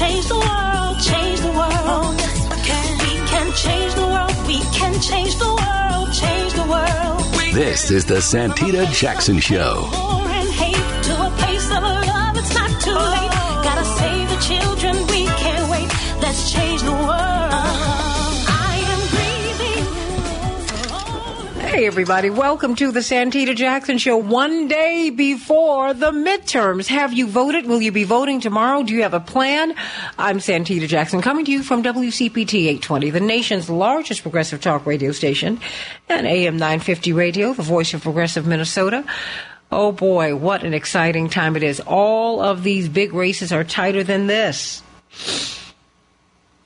change the world, change the world. Oh, yes, we can. We can change the world. We can change the world, change the world. This is the Santita Jackson Show. Hey, everybody. Welcome to the Santita Jackson Show. One day before the midterms. Have you voted? Will you be voting tomorrow? Do you have a plan? I'm Santita Jackson, coming to you from WCPT 820, the nation's largest progressive talk radio station, and AM 950 Radio, the voice of progressive Minnesota. Oh boy, what an exciting time it is. All of these big races are tighter than this.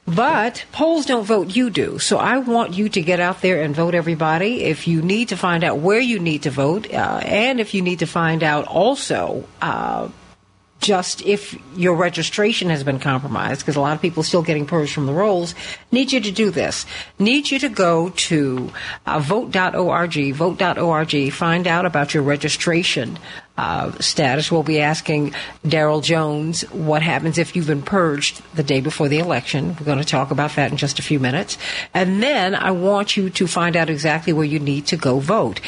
But polls don't vote, you do. So I want you to get out there and vote everybody. If you need to find out where you need to vote, uh, and if you need to find out also, uh, just if your registration has been compromised, because a lot of people are still getting purged from the rolls, need you to do this. Need you to go to uh, vote.org, vote.org, find out about your registration uh, status. We'll be asking Daryl Jones what happens if you've been purged the day before the election. We're going to talk about that in just a few minutes. And then I want you to find out exactly where you need to go vote.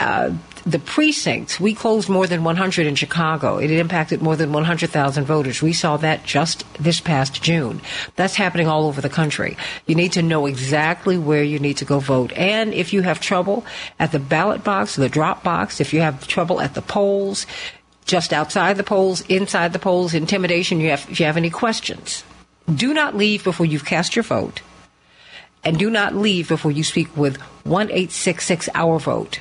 Uh, the precincts, we closed more than 100 in Chicago. It impacted more than 100,000 voters. We saw that just this past June. That's happening all over the country. You need to know exactly where you need to go vote. And if you have trouble at the ballot box, the drop box, if you have trouble at the polls, just outside the polls, inside the polls, intimidation, you have, if you have any questions, do not leave before you've cast your vote. And do not leave before you speak with 1 866 Our Vote.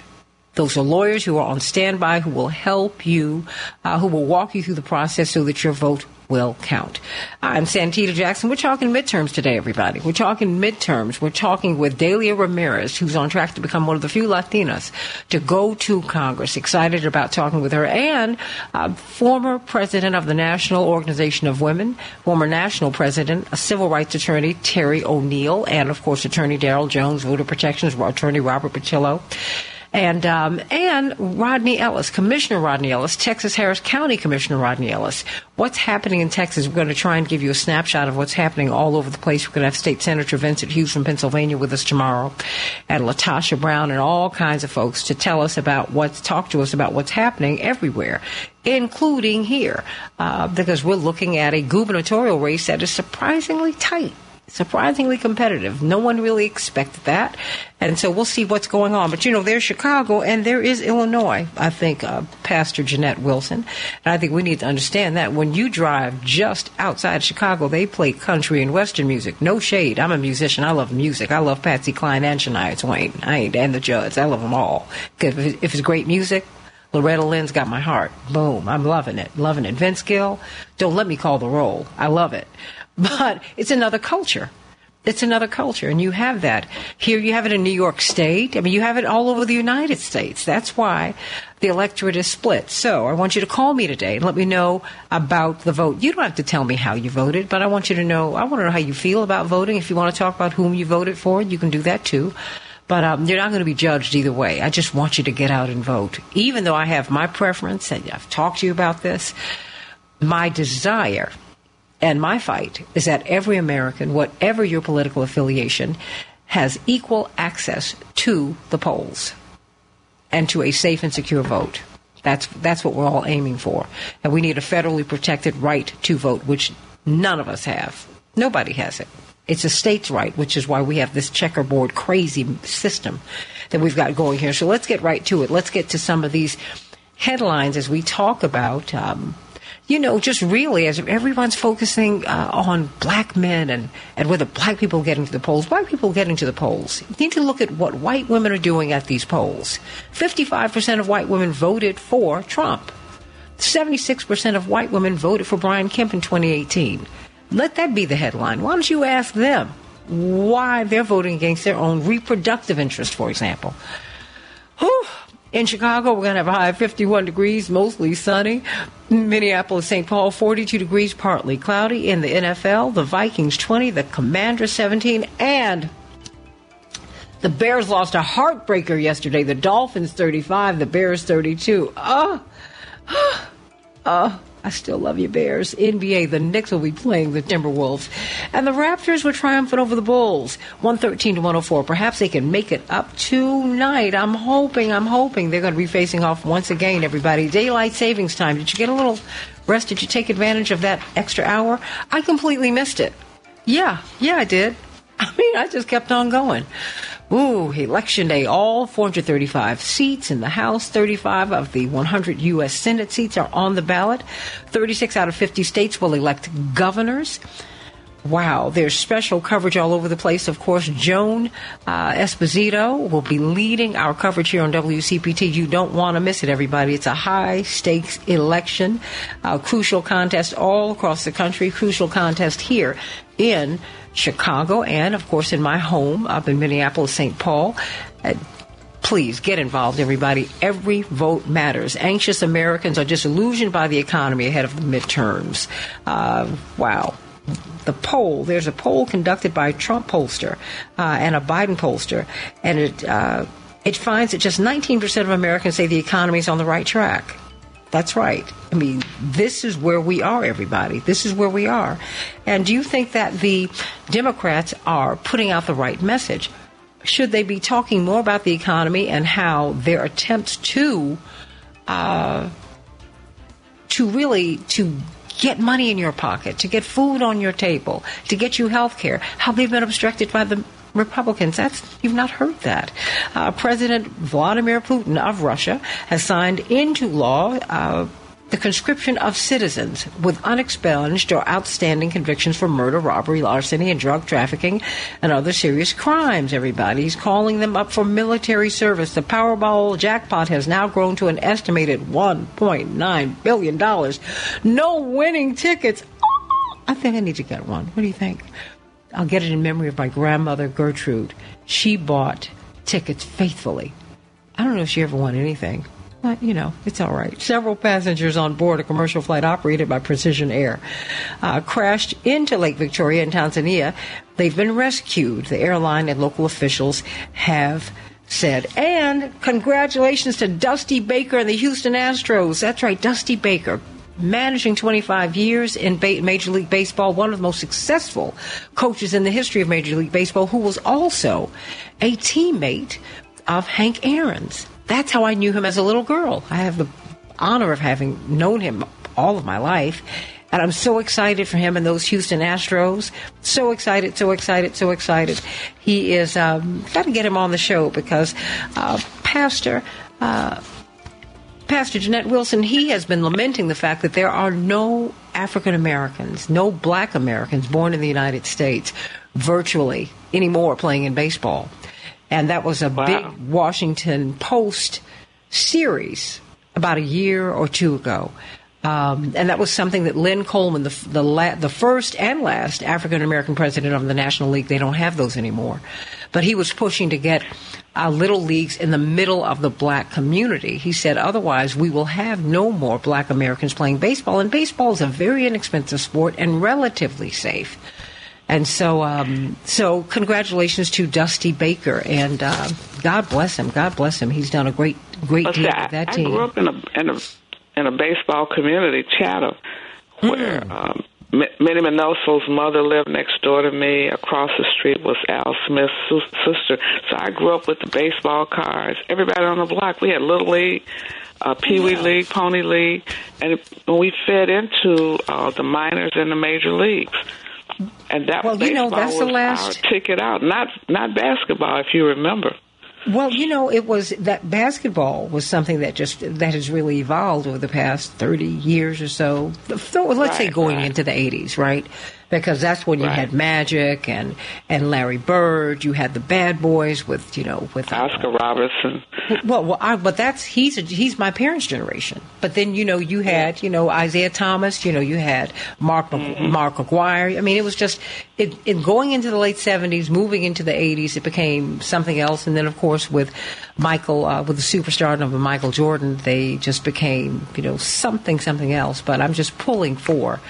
Those are lawyers who are on standby who will help you, uh, who will walk you through the process so that your vote will count. I'm Santita Jackson. We're talking midterms today, everybody. We're talking midterms. We're talking with Delia Ramirez, who's on track to become one of the few Latinas to go to Congress. Excited about talking with her. And uh, former president of the National Organization of Women, former national president, a civil rights attorney, Terry O'Neill, and of course, attorney Daryl Jones, voter protections, attorney Robert Patillo and um, and Rodney Ellis, Commissioner Rodney Ellis, Texas Harris County Commissioner Rodney Ellis. What's happening in Texas? We're going to try and give you a snapshot of what's happening all over the place. We're going to have State Senator Vincent Hughes from Pennsylvania with us tomorrow, and LaTosha Brown and all kinds of folks to tell us about what's talk to us about what's happening everywhere including here, uh, because we're looking at a gubernatorial race that is surprisingly tight surprisingly competitive. No one really expected that. And so we'll see what's going on. But you know, there's Chicago and there is Illinois, I think, uh, Pastor Janette Wilson. And I think we need to understand that when you drive just outside Chicago, they play country and western music. No shade. I'm a musician. I love music. I love Patsy Cline and Shania Twain. I ain't, and the Judds. I love them all. Because if it's great music, Loretta Lynn's got my heart. Boom. I'm loving it. Loving it. Vince Gill, don't let me call the roll. I love it. But it's another culture. It's another culture, and you have that. Here you have it in New York State. I mean, you have it all over the United States. That's why the electorate is split. So I want you to call me today and let me know about the vote. You don't have to tell me how you voted, but I want you to know, I want to know how you feel about voting. If you want to talk about whom you voted for, you can do that too. But um, you're not going to be judged either way. I just want you to get out and vote. Even though I have my preference, and I've talked to you about this, my desire and my fight is that every American, whatever your political affiliation, has equal access to the polls and to a safe and secure vote. That's that's what we're all aiming for. And we need a federally protected right to vote, which none of us have. Nobody has it. It's a state's right, which is why we have this checkerboard crazy system that we've got going here. So let's get right to it. Let's get to some of these headlines as we talk about um, you know, just really as everyone's focusing uh, on black men and, and whether black people get into the polls, black people get into the polls. You need to look at what white women are doing at these polls. 55% of white women voted for Trump. 76% of white women voted for Brian Kemp in 2018. Let that be the headline. Why don't you ask them why they're voting against their own reproductive interest, for example? Whew. In Chicago, we're going to have a high of 51 degrees, mostly sunny. Minneapolis, St. Paul, 42 degrees, partly cloudy. In the NFL, the Vikings 20, the Commanders 17, and the Bears lost a heartbreaker yesterday. The Dolphins 35, the Bears 32. Oh, oh, oh. I still love you, Bears. NBA, the Knicks will be playing the Timberwolves. And the Raptors were triumphant over the Bulls, 113 to 104. Perhaps they can make it up tonight. I'm hoping, I'm hoping they're going to be facing off once again, everybody. Daylight savings time. Did you get a little rest? Did you take advantage of that extra hour? I completely missed it. Yeah, yeah, I did. I mean, I just kept on going. Ooh, election day. All 435 seats in the House, 35 of the 100 U.S. Senate seats are on the ballot. 36 out of 50 states will elect governors. Wow, there's special coverage all over the place. Of course, Joan uh, Esposito will be leading our coverage here on WCPT. You don't want to miss it, everybody. It's a high stakes election, a crucial contest all across the country, crucial contest here in Chicago, and of course in my home up in Minneapolis, St. Paul. Uh, please get involved, everybody. Every vote matters. Anxious Americans are disillusioned by the economy ahead of the midterms. Uh, wow. The poll, there's a poll conducted by a Trump pollster uh, and a Biden pollster, and it, uh, it finds that just 19% of Americans say the economy is on the right track. That's right. I mean, this is where we are, everybody. This is where we are. And do you think that the Democrats are putting out the right message? Should they be talking more about the economy and how their attempts to uh, to really to get money in your pocket, to get food on your table, to get you health care, how they've been obstructed by the Republicans. That's you've not heard that. Uh, President Vladimir Putin of Russia has signed into law. Uh, the conscription of citizens with unexpunged or outstanding convictions for murder, robbery, larceny, and drug trafficking and other serious crimes, everybody. He's calling them up for military service. The Powerball jackpot has now grown to an estimated $1.9 billion. No winning tickets. I think I need to get one. What do you think? I'll get it in memory of my grandmother, Gertrude. She bought tickets faithfully. I don't know if she ever won anything, but you know, it's all right. Several passengers on board a commercial flight operated by Precision Air uh, crashed into Lake Victoria in Tanzania. They've been rescued. The airline and local officials have said. And congratulations to Dusty Baker and the Houston Astros. That's right, Dusty Baker managing 25 years in Major League Baseball, one of the most successful coaches in the history of Major League Baseball, who was also a teammate of Hank Aaron's. That's how I knew him as a little girl. I have the honor of having known him all of my life. And I'm so excited for him and those Houston Astros. So excited, so excited, so excited. He is, um, got to get him on the show because, uh, Pastor, uh, Pastor Janette Wilson, he has been lamenting the fact that there are no African Americans, no black Americans born in the United States virtually anymore playing in baseball. And that was a wow. big Washington Post series about a year or two ago. Um, and that was something that Len Coleman, the the, la- the first and last African American president of the National League, they don't have those anymore. But he was pushing to get uh, little leagues in the middle of the black community. He said, otherwise, we will have no more black Americans playing baseball. And baseball is a very inexpensive sport and relatively safe. And so, um, so congratulations to Dusty Baker, and uh, God bless him. God bless him. He's done a great, great deal with that I, team. I grew up in a in a in a baseball community, Chatham, where mm. um, Minnie Minoso's mother lived next door to me. Across the street was Al Smith's sister. So I grew up with the baseball cards. Everybody on the block. We had Little League, uh, Pee Wee yeah. League, Pony League, and we fed into uh, the minors and the major leagues. And that well, you know, that's was the last our ticket out. Not not basketball, if you remember. Well, you know, it was that basketball was something that just that has really evolved over the past thirty years or so. let's right, say going right. into the eighties, right? Because that's when you Right. had Magic and and Larry Bird. You had the Bad Boys with you know with uh, Oscar Robertson. well, well I, but that's he's a, he's my parents' generation. But then you know you had you know Isiah Thomas. You know you had Mark Mc- Mark McGuire. I mean it was just it, it going into the late seventies, moving into the eighties, it became something else. And then of course with Michael uh, with the superstardom of Michael Jordan, they just became you know something something else. But I'm just pulling for.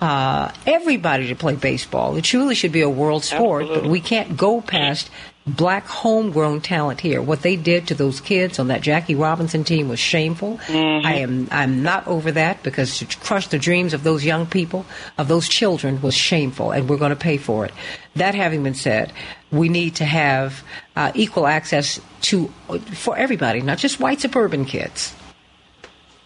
Uh, everybody to play baseball. It truly should be a world sport, but we can't go past black homegrown talent here. What they did to those kids on that Jackie Robinson team was shameful. Mm-hmm. I am I'm not over that because to crush the dreams of those young people, of those children was shameful and we're going to pay for it. That having been said, we need to have uh, equal access to for everybody, not just white suburban kids.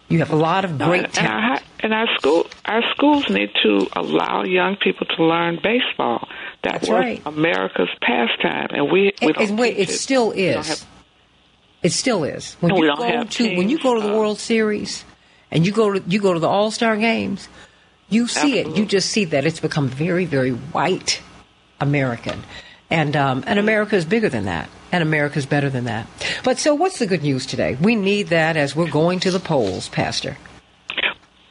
You have a lot of great and, talent. our, and our school, our schools need to allow young people to learn baseball. That That's was right. America's pastime, and we, we It, don't it, wait, it still is. have- It still is. When you go to when you go to the uh, World Series and you go to you go to the All Star games, you see it. You just see that it's become very very white American, and um, and America is bigger than that, and America is better than that. But so, what's the good news today? We need that as we're going to the polls, Pastor.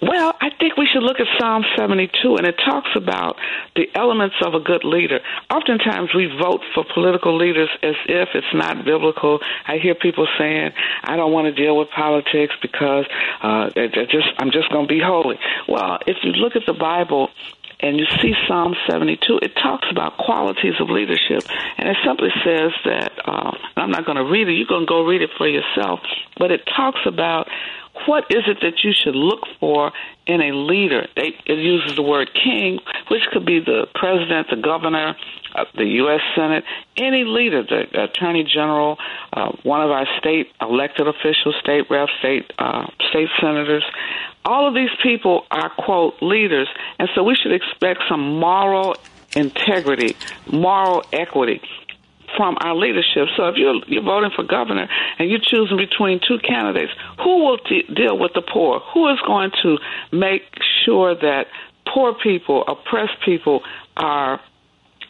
Well, I think we should look at Psalm 72, and it talks about the elements of a good leader. Oftentimes, we vote for political leaders as if it's not biblical. I hear people saying, "I don't want to deal with politics because uh, just I'm just going to be holy." Well, if you look at the Bible, and you see Psalm 72, it talks about qualities of leadership. And it simply says that, um, and I'm not going to read it, you're going to go read it for yourself, but it talks about what is it that you should look for in a leader. They, it uses the word king, which could be the president, the governor, uh, the U.S. Senate, any leader, the attorney general, uh, one of our state elected officials, state reps, state uh, state senators. All of these people are quote leaders, and so we should expect some moral integrity, moral equity from our leadership. So if you're you're voting for governor and you're choosing between two candidates, who will de- deal with the poor? Who is going to make sure that poor people, oppressed people are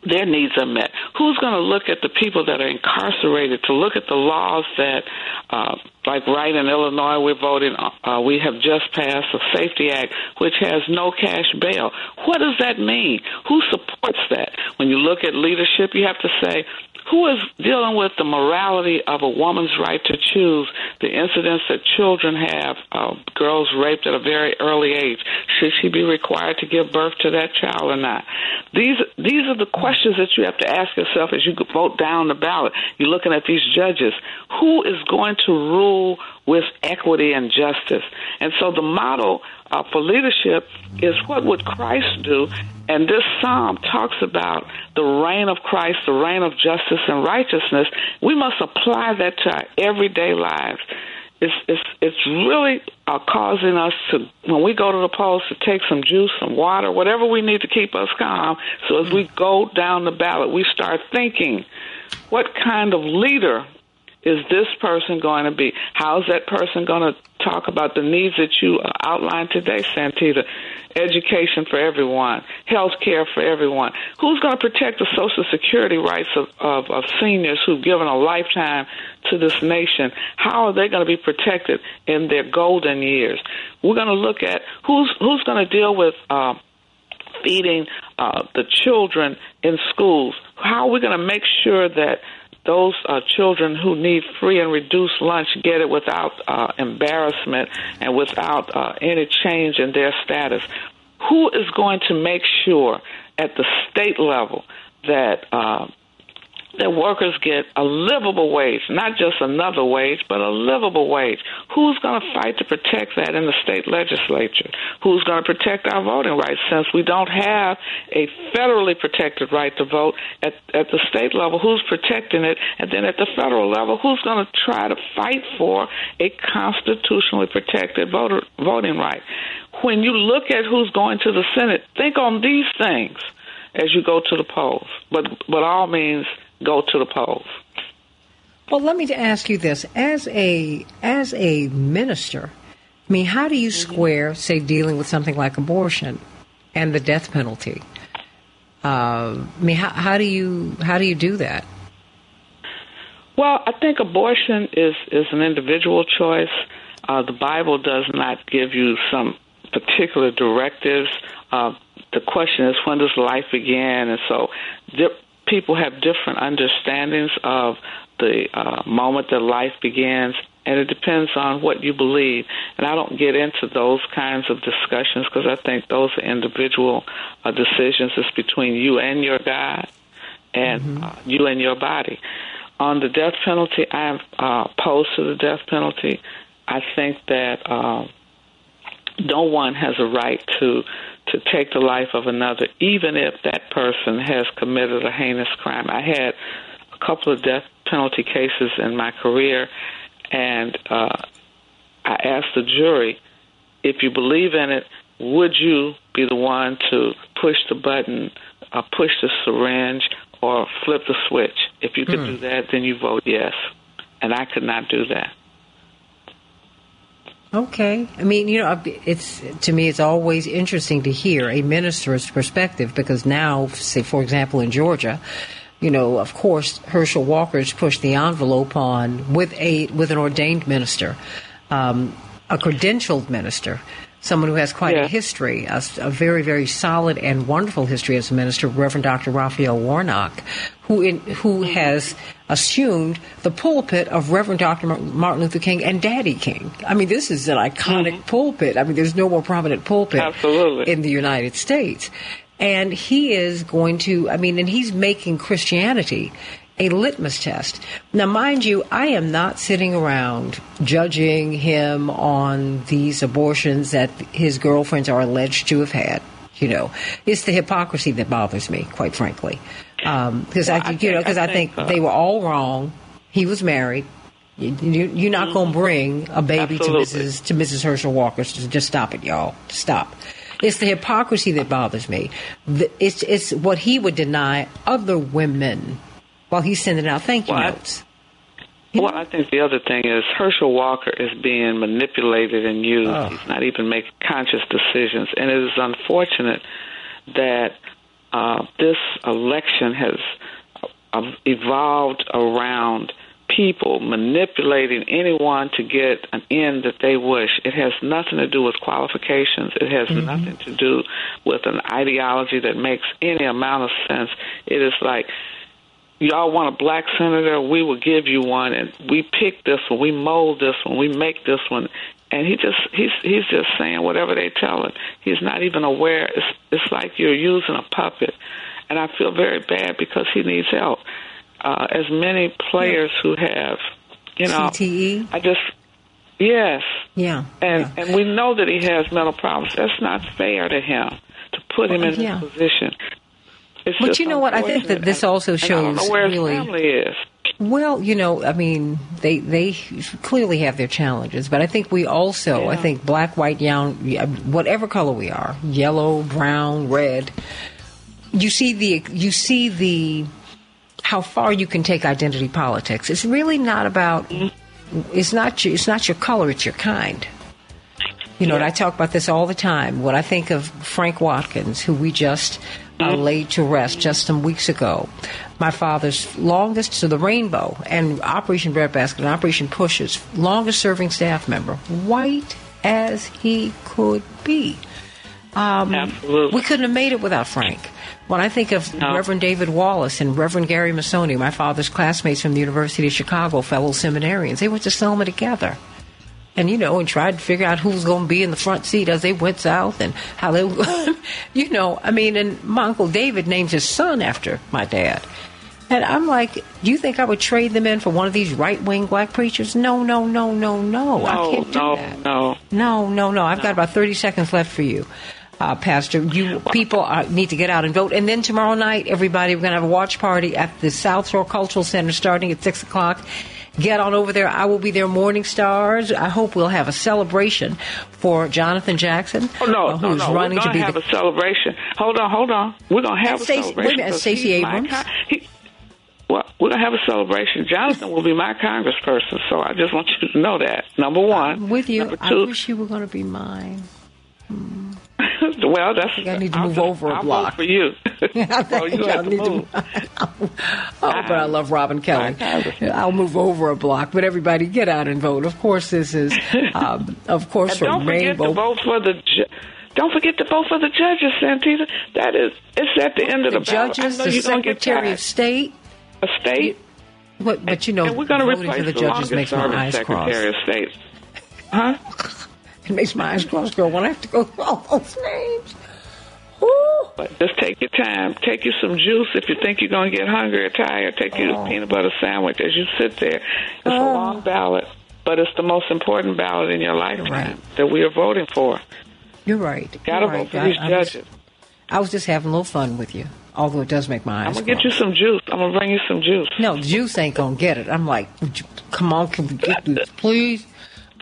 their needs are met. Who's going to look at the people that are incarcerated to look at the laws that, uh, like right in Illinois, we're voting, uh, we have just passed a SAFE-T Act which has no cash bail. What does that mean? Who supports that? When you look at leadership, you have to say, who is dealing with the morality of a woman's right to choose the incidents that children have, uh, girls raped at a very early age? Should she be required to give birth to that child or not? These these are the questions that you have to ask yourself as you vote down the ballot. You're looking at these judges. Who is going to rule with equity and justice? And so the model uh, for leadership is what would Christ do? And this psalm talks about the reign of Christ, the reign of justice and righteousness. We must apply that to our everyday lives. It's it's it's really uh, causing us to when we go to the polls to take some juice, some water, whatever we need to keep us calm. So as we go down the ballot, we start thinking, what kind of leader is this person going to be? How's that person going to talk about the needs that you uh, outlined today, Santita? Education for everyone, health care for everyone. Who's going to protect the Social Security rights of, of, of seniors who've given a lifetime to this nation? How are they going to be protected in their golden years? We're going to look at who's who's going to deal with. Uh, feeding uh, the children in schools. How are we going to make sure that those uh, children who need free and reduced lunch get it without uh, embarrassment and without uh, any change in their status? Who is going to make sure at the state level that uh, that workers get a livable wage, not just another wage, but a livable wage. Who's going to fight to protect that in the state legislature? Who's going to protect our voting rights since we don't have a federally protected right to vote at, at the state level? Who's protecting it? And then at the federal level, who's going to try to fight for a constitutionally protected voter, voting right? When you look at who's going to the Senate, think on these things as you go to the polls. But, but all means go to the polls. Well, let me ask you this: as a as a minister, I mean, how do you square, say, dealing with something like abortion and the death penalty? Uh, I mean, how, how do you how do you do that? Well, I think abortion is is an individual choice. Uh, the Bible does not give you some particular directives. Uh, the question is, when does life begin? And so, di- people have different understandings of the uh, moment that life begins, and it depends on what you believe. And I don't get into those kinds of discussions because I think those are individual uh, decisions. It's between you and your God. and Mm-hmm. uh, you and your body. On the death penalty, I am uh, opposed to the death penalty. I think that uh, no one has a right to to take the life of another, even if that person has committed a heinous crime. I had a couple of death penalty cases in my career, and uh, I asked the jury, if you believe in it, would you be the one to push the button, uh, push the syringe, or flip the switch? If you could do that, then you vote yes. And I could not do that. Okay. I mean, you know, it's to me, it's always interesting to hear a minister's perspective because now, say, for example, in Georgia, you know, of course, Herschel Walker's pushed the envelope on with a with an ordained minister, um, a credentialed minister, someone who has quite Yeah. a history, a, a very very solid and wonderful history as a minister, Reverend Dr. Raphael Warnock, who in, who has assumed the pulpit of Reverend Dr. Martin Luther King and Daddy King. I mean, this is an iconic mm-hmm. pulpit. I mean, there's no more prominent pulpit Absolutely. in the United States. And he is going to, I mean, and he's making Christianity a litmus test. Now, mind you, I am not sitting around judging him on these abortions that his girlfriends are alleged to have had. You know, it's the hypocrisy that bothers me, quite frankly. Because Well, I, I you know, think- because I I think, uh, they were all wrong. He was married. You, you, you're not going to bring a baby to Mm-hmm. Mrs. to Mrs. Herschel Walker. So just stop it, y'all. Stop. It's the hypocrisy that bothers me. It's it's what he would deny other women while he's sending out thank you Well, I- notes. Well, I think the other thing is Herschel Walker is being manipulated and used. Oh. He's not even making conscious decisions, and it is unfortunate that uh, this election has uh, evolved around people manipulating anyone to get an end that they wish. It has nothing to do with qualifications. It has nothing to do with an ideology that makes any amount of sense. It is like y'all want a black senator, we will give you one, and we pick this one, we mold this one, we make this one, and he just he's he's just saying whatever they tell him. He's not even aware. It's it's like you're using a puppet, and I feel very bad because he needs help. Uh, as many players who have, you know, CTE? I just yes, Yeah. and yeah. and we know that he has mental problems. That's not fair to him to put him in yeah. this position. It's But you know what? I think that this also And I don't shows know where his really- family is. Well, you know, I mean, they they clearly have their challenges, but I think we also, I think black, white, young, whatever color we are, yellow, brown, red, you see the you see the how far you can take identity politics. It's really not about it's not your, it's not your color, it's your kind. You know, and I talk about this all the time. When I think of Frank Watkins, who we just uh, laid to rest just some weeks ago, my father's longest, so the Rainbow and Operation Breadbasket and Operation Pushes, longest serving staff member, white as he could be. Um, Absolutely. We couldn't have made it without Frank. When I think of No. Reverend David Wallace and Reverend Gary Massoni, my father's classmates from the University of Chicago, fellow seminarians, they went to Selma together and you know, and tried to figure out who was going to be in the front seat as they went south and how they, you know, I mean, and my uncle David named his son after my dad. And I'm like, do you think I would trade them in for one of these right wing black preachers? No, no, no, no, no. no I No, can't do no, that. no. No, no, no. I've got about 30 seconds left for you, uh, Pastor. You people are, need to get out and vote. And then tomorrow night, everybody, we're going to have a watch party at the South Shore Cultural Center starting at 6 o'clock. Get on over there. I will be there, Morning Stars. I hope we'll have a celebration for Jonathan Jackson, Oh no, uh, no, who's no! running We're to be have the a celebration. Hold on, hold on. We're gonna have And a celebration. wait a minute, Stacey Abrams? he- well, we're gonna have a celebration. Jonathan will be my congressperson, so I just want you to know that. Number one, with you. Number I two, wish you were going to be mine. well, that's. I need to I'll move just- over a I'll block. for you. I so you to move. oh, but I love Robin Kelly. I'll move over a block, but everybody get out and vote. Of course, this is, um, of course, And don't forget Rainbow. to vote for the. Ju- don't forget to vote for the judges, Santita. That is, it's at the end of the the, ballot. judges, the you're gonna get Secretary of. State. a state. But, but you know, and we're going to replace for the the, judges makes my eyes cross. Secretary of State. Huh? It makes my eyes cross, girl. When I have to go through all those names. Ooh. But just take your time. Take you some juice if you think you're going to get hungry or tired. Take you a oh. peanut butter sandwich as you sit there. It's a oh. long ballot, but it's the most important ballot in your lifetime Right. that we are voting for. You're right. Got to vote right. for I- these I was- judges. I was just having a little fun with you, although it does make my eyes. I'm gonna get you some juice. I'm gonna bring you some juice. No, juice ain't gonna get it. I'm like, come on, can we get this, please?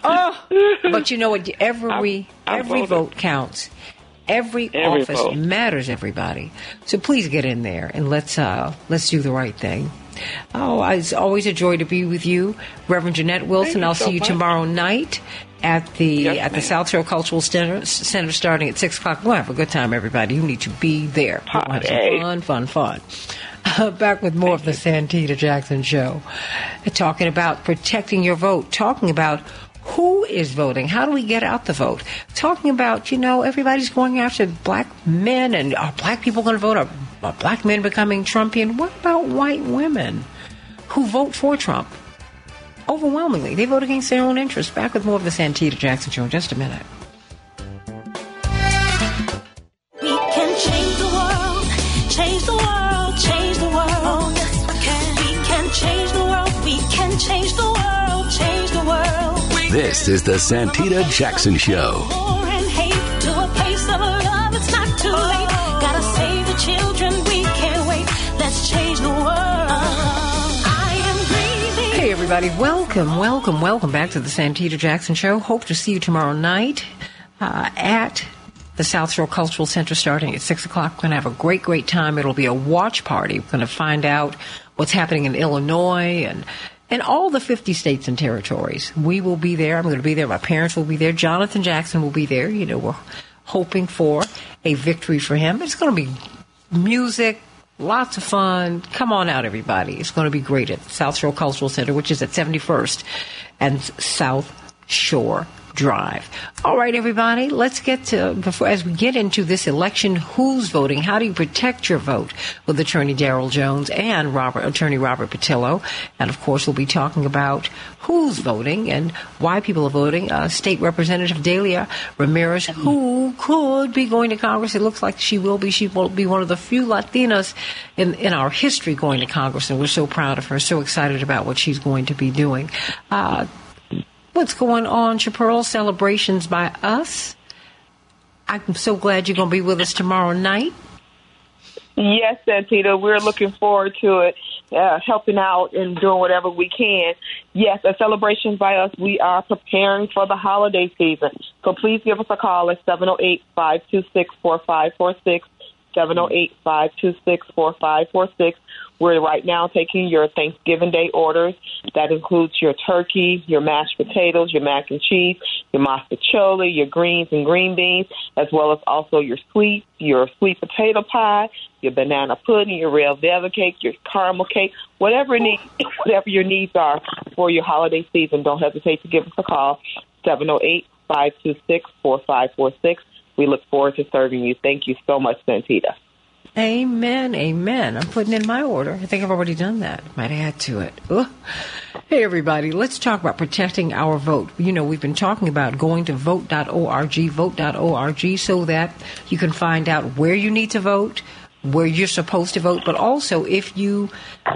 Oh, but you know what? Every I- I every voted. vote counts. Every, Every office vote. matters. Everybody. So please get in there and let's uh, let's do the right thing. Oh, it's always a joy to be with you, Reverend Janette Wilson. you I'll so see you much. tomorrow night at the Yes, at the ma'am. South Shore Cultural Center, Center starting at six o'clock. We'll have a good time, everybody. You need to be there. We'll fun, fun, fun. Uh, back with more of the Santita Jackson Show, talking about protecting your vote, talking about who is voting, how do we get out the vote, talking about you know everybody's going after black men and are black people going to vote? Are, are black men becoming Trumpian? What about white women who vote for Trump? Overwhelmingly, they vote against their own interests. Back with more of the Santita Jackson Show in just a minute. Change the Santita Jackson Show. Hey, everybody. Welcome, welcome, welcome back to the Santita Jackson Show. Hope to see you tomorrow night uh, at the South Shore Cultural Center starting at 6 o'clock. We're going to have a great, great time. It'll be a watch party. We're going to find out what's happening in Illinois and and all the 50 states and territories. We will be there. I'm going to be there. My parents will be there. Jonathan Jackson will be there. You know, we're hoping for a victory for him. It's going to be music, lots of fun. Come on out, everybody. It's going to be great at South Shore Cultural Center, which is at 71st and South Shore Drive. All right, everybody, let's get to, before, as we get into this election, who's voting? How do you protect your vote with Attorney Daryl Jones and Robert, Attorney Robert Patillo? And of course, we'll be talking about who's voting and why people are voting. Uh, State Representative Delia Ramirez, who could be going to Congress. It looks like she will be. She will be one of the few Latinas in, in our history going to Congress, and we're so proud of her, so excited about what she's going to be doing. Uh, what's going on, Chaparral? Celebrations by us. I'm so glad you're going to be with us tomorrow night. Yes, Santita, we're looking forward to it, uh, helping out and doing whatever we can. Yes, a celebration by us. We are preparing for the holiday season. So please give us a call at 708-526-4546, 708-526-4546. We're right now taking your Thanksgiving Day orders. That includes your turkey, your mashed potatoes, your mac and cheese, your mostaccioli, your greens and green beans, as well as also your sweets, your sweet potato pie, your banana pudding, your red velvet cake, your caramel cake, whatever need, whatever your needs are for your holiday season. Don't hesitate to give us a call, 708-526-4546. We look forward to serving you. Thank you so much, Santita. Amen, amen. I'm putting in my order. I think I've already done that. Might add to it. Ugh. Hey, everybody, let's talk about protecting our vote. You know, we've been talking about going to vote.org, vote.org, so that you can find out where you need to vote, where you're supposed to vote, but also if you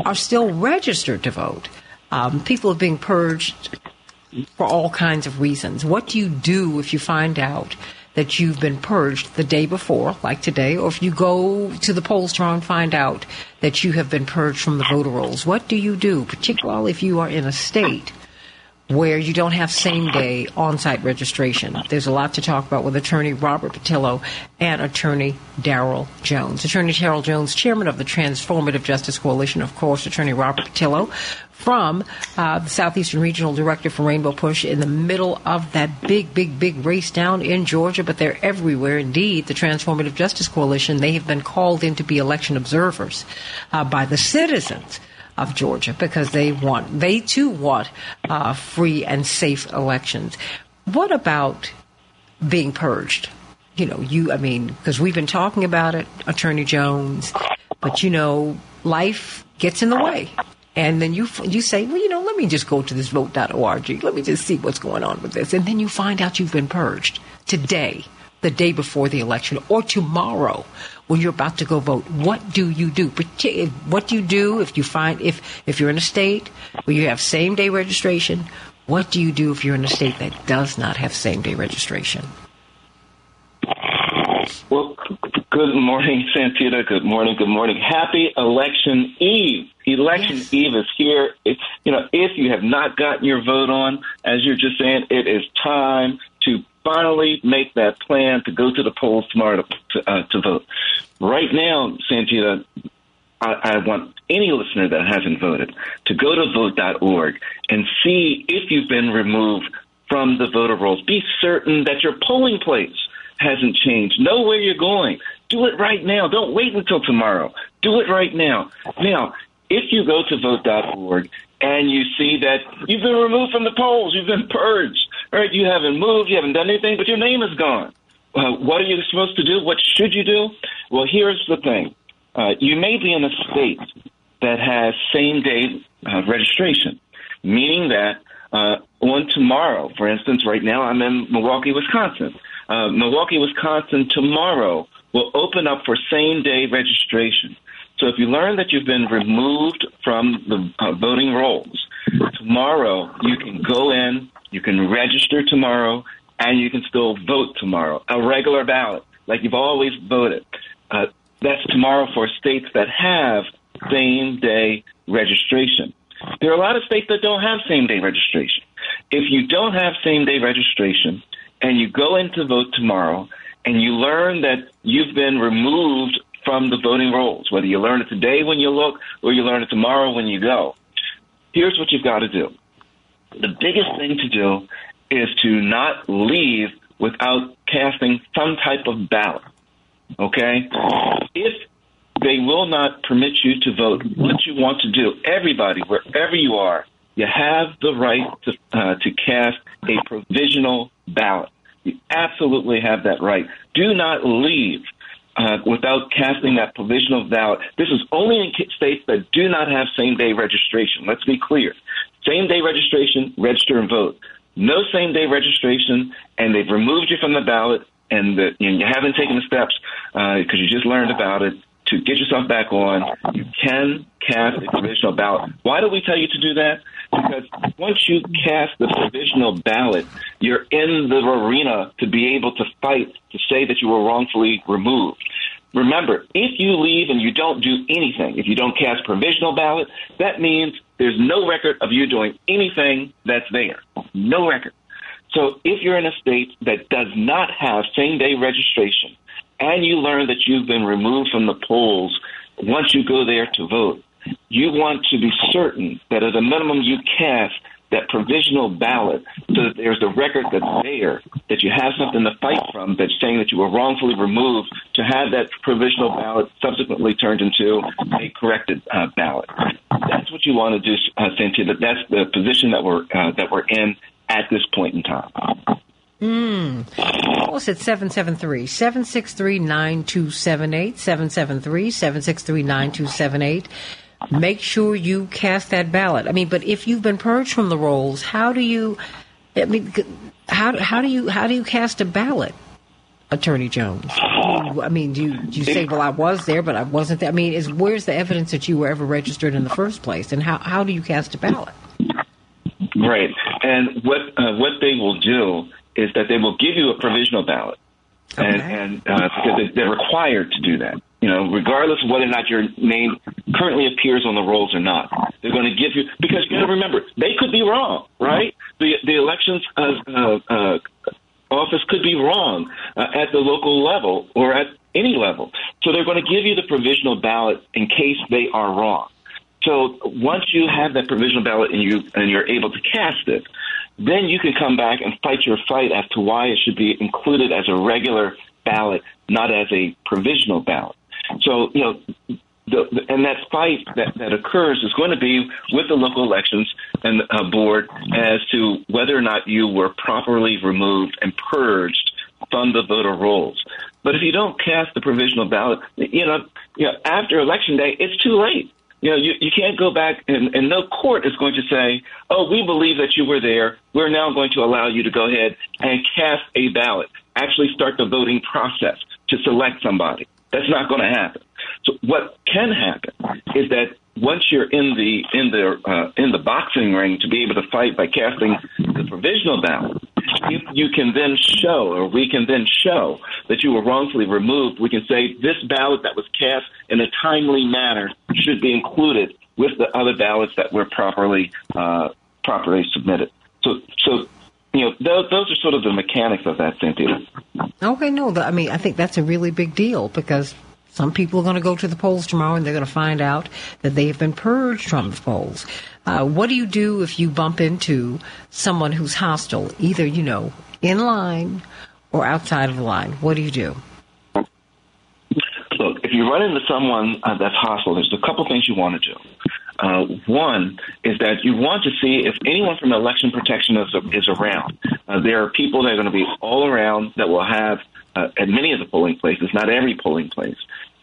are still registered to vote. Um, people are being purged for all kinds of reasons. What do you do if you find out that you've been purged the day before, like today, or if you go to the polls tomorrow and find out that you have been purged from the voter rolls? What do you do, particularly if you are in a state where you don't have same day on site registration. There's a lot to talk about with attorney Robert Patillo and attorney Daryl Jones. Attorney Daryl Jones, chairman of the Transformative Justice Coalition, of course, attorney Robert Patillo from uh, the Southeastern Regional Director for Rainbow Push in the middle of that big, big, big race down in Georgia, but they're everywhere. Indeed, the Transformative Justice Coalition, they have been called in to be election observers uh, by the citizens of Georgia because they want, they too want uh, free and safe elections. What about being purged? You know, you, I mean, because we've been talking about it, Attorney Jones, but you know, life gets in the way. And then you you say, well, you know, let me just go to this vote.org. Let me just see what's going on with this. And then you find out you've been purged today, the the day before the election or tomorrow when you're about to go vote, what do you do? What do you do if you find if if you're in a state where you have same day registration? What do you do if you're in a state that does not have same day registration? Well, good morning, Santita. Good morning. Good morning. Happy Election Eve. Election Yes. Eve is here. It's you know, if you have not gotten your vote on, as you're just saying, it is time to finally make that plan to go to the polls tomorrow to to, uh, to vote. Right now, Santita, I, I want any listener that hasn't voted to go to vote.org and see if you've been removed from the voter rolls. Be certain that your polling place hasn't changed. Know where you're going. Do it right now. Don't wait until tomorrow. Do it right now. Now, if you go to vote.org and you see that you've been removed from the polls, you've been purged, right? You haven't moved, you haven't done anything, but your name is gone. Uh, what are you supposed to do? What should you do? Well, here's the thing. Uh, you may be in a state that has same day uh, registration, meaning that uh, on tomorrow, for instance, right now I'm in Milwaukee, Wisconsin. Uh, Milwaukee, Wisconsin tomorrow will open up for same day registration. So if you learn that you've been removed from the uh, voting rolls, tomorrow you can go in, you can register tomorrow, and you can still vote tomorrow. A regular ballot, like you've always voted. Uh, that's tomorrow for states that have same day registration. There are a lot of states that don't have same day registration. If you don't have same day registration and you go in to vote tomorrow and you learn that you've been removed from the voting rolls, whether you learn it today when you look or you learn it tomorrow when you go, here's what you've got to do. The biggest thing to do is to not leave without casting some type of ballot. Okay? If they will not permit you to vote, what you want to do, everybody, wherever you are, you have the right to, uh, to cast a provisional ballot. You absolutely have that right. Do not leave uh, without casting that provisional ballot. This is only in states that do not have same day registration. Let's be clear. Same day registration, register and vote. No same day registration, and they've removed you from the ballot, and, the, and you haven't taken the steps because you just learned about it to get yourself back on. You can cast a provisional ballot. Why do we tell you to do that? Because once you cast the provisional ballot, you're in the arena to be able to fight to say that you were wrongfully removed. Remember, if you leave and you don't do anything, if you don't cast provisional ballot, that means there's no record of you doing anything that's there. No record. So if you're in a state that does not have same day registration and you learn that you've been removed from the polls once you go there to vote, you want to be certain that at a minimum you cast that provisional ballot so that there's a record that's there, that you have something to fight from that's saying that you were wrongfully removed to have that provisional ballot subsequently turned into a corrected uh, ballot. That's what you want to do, uh, Cynthia. That that's the position that we're uh, that we're in at this point in time. Call us at 773 763 9278. 773 763 9278. Make sure you cast that ballot. I mean, but if you've been purged from the rolls, how do you, I mean, how, how do you, how do you cast a ballot? Attorney Jones. I mean, do you, do you say, well, I was there, but I wasn't there? I mean, is where's the evidence that you were ever registered in the first place? And how, how do you cast a ballot? Right. And what uh, what they will do is that they will give you a provisional ballot, and Okay. and uh, because they- they're required to do that. You know, regardless of whether or not your name currently appears on the rolls or not, they're going to give you because you got to remember they could be wrong, right? The the elections uh, uh, uh, office could be wrong uh, at the local level or at any level, so they're going to give you the provisional ballot in case they are wrong. So once you have that provisional ballot and you and you're able to cast it, then you can come back and fight your fight as to why it should be included as a regular ballot, not as a provisional ballot. So you know. The, and that fight that, that occurs is going to be with the local elections and uh, board as to whether or not you were properly removed and purged from the voter rolls. But if you don't cast the provisional ballot, you know, you know after election day, it's too late. You know, you, you can't go back and, and no court is going to say, oh, we believe that you were there. We're now going to allow you to go ahead and cast a ballot. actually start the voting process to select somebody. That's not going to happen. So what can happen is that once you're in the in the uh, in the boxing ring to be able to fight by casting the provisional ballot, you, you can then show, or we can then show that you were wrongfully removed. We can say this ballot that was cast in a timely manner should be included with the other ballots that were properly uh, properly submitted. So, so you know, those, those are sort of the mechanics of that, Cynthia. Okay, no, I mean, I think that's a really big deal because some people are going to go to the polls tomorrow and they're going to find out that they have been purged from the polls. Uh, what do you do if you bump into someone who's hostile, either, you know, in line or outside of the line? What do you do? Look, if you run into someone uh, that's hostile, there's a couple things you want to do. Uh, one is that you want to see if anyone from election protection is, is around. Uh, there are people that are going to be all around that will have, uh, at many of the polling places, not every polling place,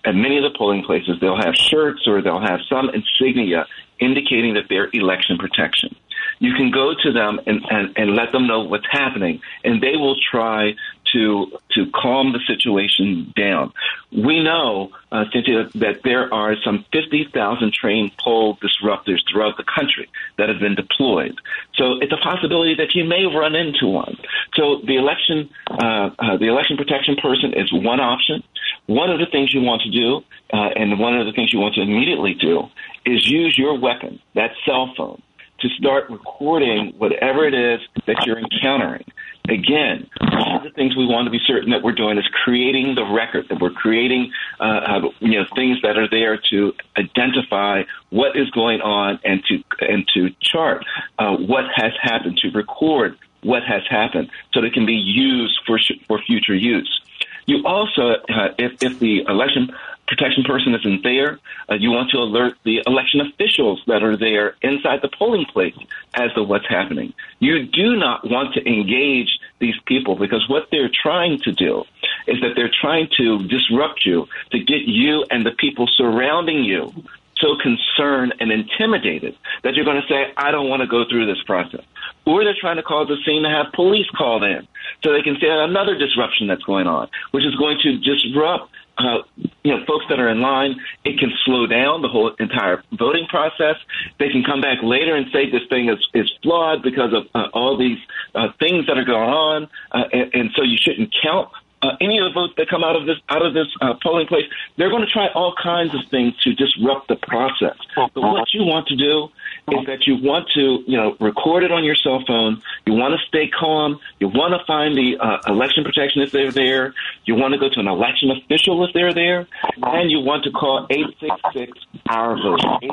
at many of the polling places, they'll have shirts or they'll have some insignia indicating that they're election protection. You can go to them and, and, and let them know what's happening, and they will try to to calm the situation down. We know, uh, Santita, that there are some 50,000 trained poll disruptors throughout the country that have been deployed. So it's a possibility that you may run into one. So the election uh, uh, the election protection person is one option. One of the things you want to do, uh, and one of the things you want to immediately do, is use your weapon, that cell phone, to start recording whatever it is that you're encountering. Again, one of the things we want to be certain that we're doing is creating the record, that we're creating uh, uh, you know things that are there to identify what is going on and to and to chart uh, what has happened, to record what has happened, so that it can be used for for future use. You also, uh, if, if the election protection person isn't there, uh, you want to alert the election officials that are there inside the polling place as to what's happening. You do not want to engage these people because what they're trying to do is that they're trying to disrupt you to get you and the people surrounding you so concerned and intimidated that you're going to say, I don't want to go through this process. Or they're trying to cause a scene to have police called in so they can see another disruption that's going on, which is going to disrupt uh, you know, folks that are in line, it can slow down the whole entire voting process. They can come back later and say this thing is, is flawed because of uh, all these uh, things that are going on, uh, and, and so you shouldn't count uh, any of the votes that come out of this out of this uh, polling place, they're going to try all kinds of things to disrupt the process. But what you want to do is that you want to, you know, record it on your cell phone. You want to stay calm. You want to find the uh, election protection if they're there. You want to go to an election official if they're there, and you want to call eight six six our vote eight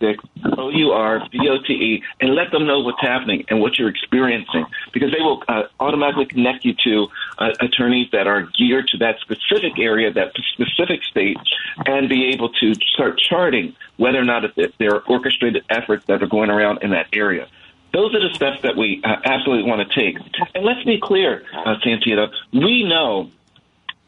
six six O U R V O T E and let them know what's happening and what you're experiencing because they will uh, automatically connect you to uh, attorneys that are geared to that specific area, that specific state, and be able to start charting whether or not there are orchestrated efforts that are going around in that area. Those are the steps that we uh, absolutely want to take. And let's be clear, uh, Santita, we know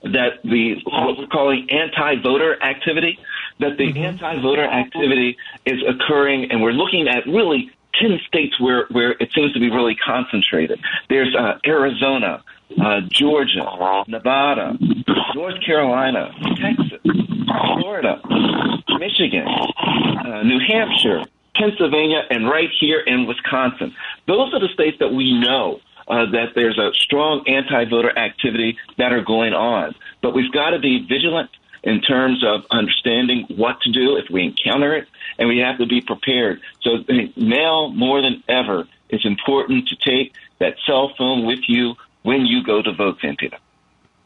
that the what we're calling anti-voter activity, that the mm-hmm. anti-voter activity is occurring, and we're looking at really 10 states where, where it seems to be really concentrated. There's uh, Arizona, uh, Georgia, Nevada, North Carolina, Texas, Florida, Michigan, uh, New Hampshire, Pennsylvania, and right here in Wisconsin. Those are the states that we know uh, that there's a strong anti-voter activity that are going on. But we've got to be vigilant in terms of understanding what to do if we encounter it, and we have to be prepared. So now more than ever, it's important to take that cell phone with you when you go to vote, Santita.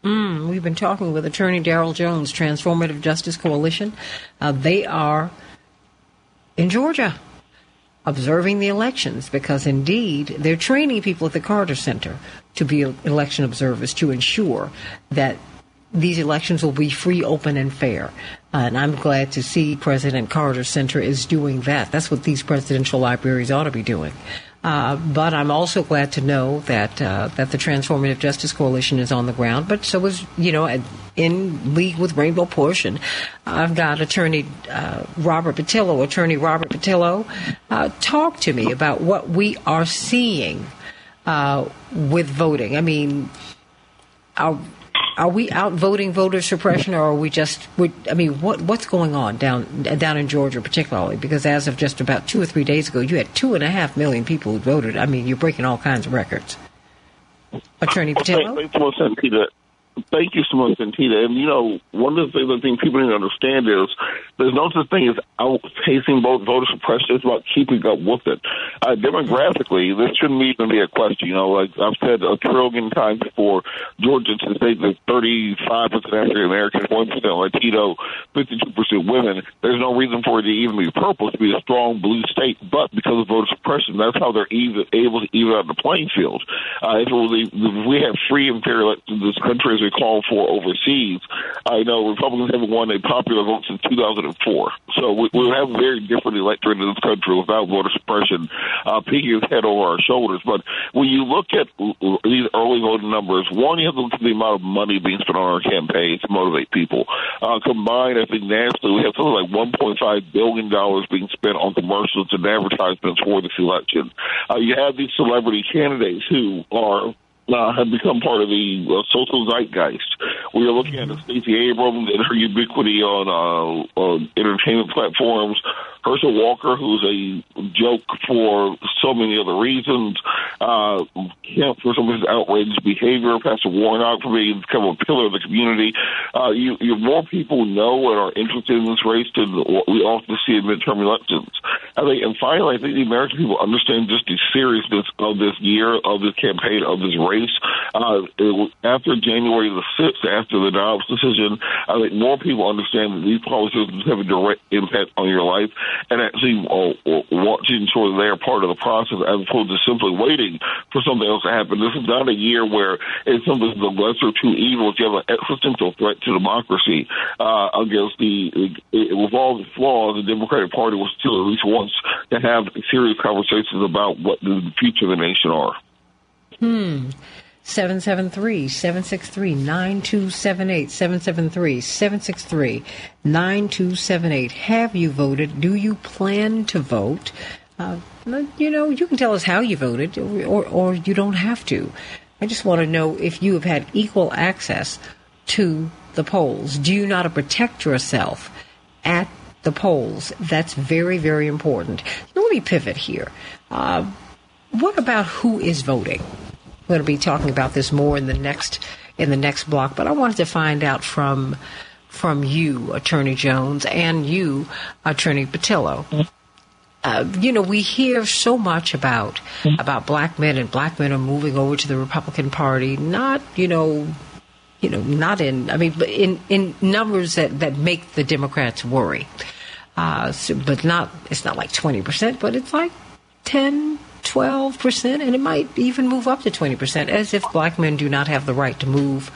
Mm, we've been talking with Attorney Daryl Jones, Transformative Justice Coalition. Uh, they are in Georgia observing the elections because indeed they're training people at the Carter Center to be election observers to ensure that these elections will be free, open, and fair. Uh, and I'm glad to see President Carter Center is doing that. That's what these presidential libraries ought to be doing. Uh, but I'm also glad to know that uh, that the Transformative Justice Coalition is on the ground. But so is you know in league with Rainbow Push, and I've got Attorney uh, Robert Patillo. Attorney Robert Patillo, uh, talk to me about what we are seeing uh, with voting. I mean, are are we out voting voter suppression, or are we just? we I mean, what what's going on down down in Georgia, particularly? Because as of just about two or three days ago, you had two and a half million people who voted. I mean, you're breaking all kinds of records. Attorney Patillo. Thanks so much, Santita. Thank you so much, Santita. And you know, one of the things people need to understand is there's no such thing as outpacing vote voter suppression. It's about keeping up with it. Uh, demographically, this shouldn't even be a question. You know, like I've said a trillion times before, Georgia to say that 35 percent African American, 1 percent Latino, 52 percent women. There's no reason for it to even be purple to be a strong blue state, but because of voter suppression, that's how they're even able to even out the playing field. Uh, if, it was, if we have free and fair elections in this country as we call for overseas, I know Republicans haven't won a popular vote since 2004. So we, we have a very different electorate in this country without voter suppression uh, peeking its head over our shoulders. But when you look at these early voting numbers, one, you have to look at the amount of money being spent on our campaigns to motivate people. Uh, combined, I think nationally, we have something like $1.5 billion being spent on commercials and advertisements for this election. Uh, you have these celebrity candidates who are uh, have become part of the uh, social zeitgeist. We are looking at Stacey Abrams and her ubiquity on, uh, on entertainment platforms. Herschel Walker, who's a joke for so many other reasons. Uh, Kemp for some of his outrageous behavior. Pastor Warnock for being of a pillar of the community. Uh, you, you more people know and are interested in this race than what we often see in midterm elections. I think, and finally, I think the American people understand just the seriousness of this year, of this campaign, of this race race. Uh, it, after January the 6th, after the Dobbs decision, I think more people understand that these policies have a direct impact on your life and actually uh, want to ensure that they are part of the process as opposed to simply waiting for something else to happen. This is not a year where it's something the lesser two evils. You have an existential threat to democracy uh, against the, it, with all the flaws, the Democratic Party will still at least wants to have serious conversations about what the future of the nation are. Hmm. 773 763 9278. 773 763 9278. Have you voted? Do you plan to vote? Uh, you know, you can tell us how you voted, or, or you don't have to. I just want to know if you have had equal access to the polls. Do you not protect yourself at the polls? That's very, very important. Let me pivot here. Uh, what about who is voting? We're going to be talking about this more in the next in the next block, but I wanted to find out from from you, Attorney Jones, and you, Attorney Patillo. Uh, you know, we hear so much about about black men and black men are moving over to the Republican Party. Not, you know, you know, not in. I mean, but in in numbers that that make the Democrats worry. Uh, so, but not. It's not like twenty percent, but it's like 10, 12%, and it might even move up to 20%, as if black men do not have the right to move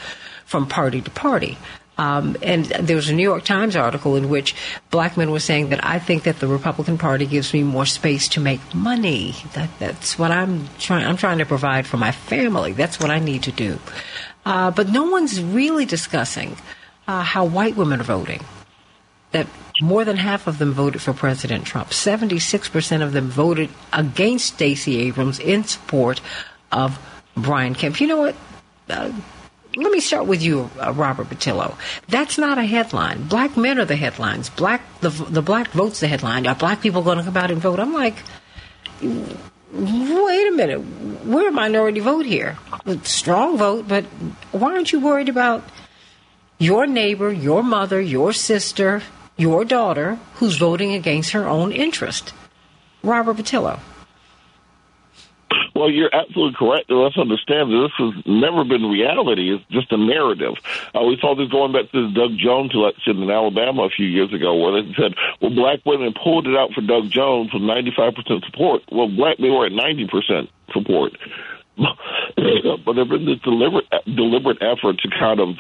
from party to party. Um, and there was a New York Times article in which black men were saying that I think that the Republican Party gives me more space to make money. That, that's what I'm trying. I'm trying to provide for my family. That's what I need to do. Uh, but no one's really discussing uh, how white women are voting. That more than half of them voted for President Trump. 76% of them voted against Stacey Abrams in support of Brian Kemp. You know what? Uh, let me start with you, uh, Robert Patillo. That's not a headline. Black men are the headlines. Black the the black votes the headline. Are black people going to come out and vote? I'm like, wait a minute. We're a minority vote here. Strong vote, but why aren't you worried about your neighbor, your mother, your sister, your daughter who's voting against her own interest. Robert Patillo. Well, you're absolutely correct. Let's understand that this has never been reality. It's just a narrative. Uh, we saw this going back to the Doug Jones election in Alabama a few years ago, where they said, "Well, black women pulled it out for Doug Jones with 95% support." Well, black they were at 90% support. but there's been this deliberate deliberate effort to kind of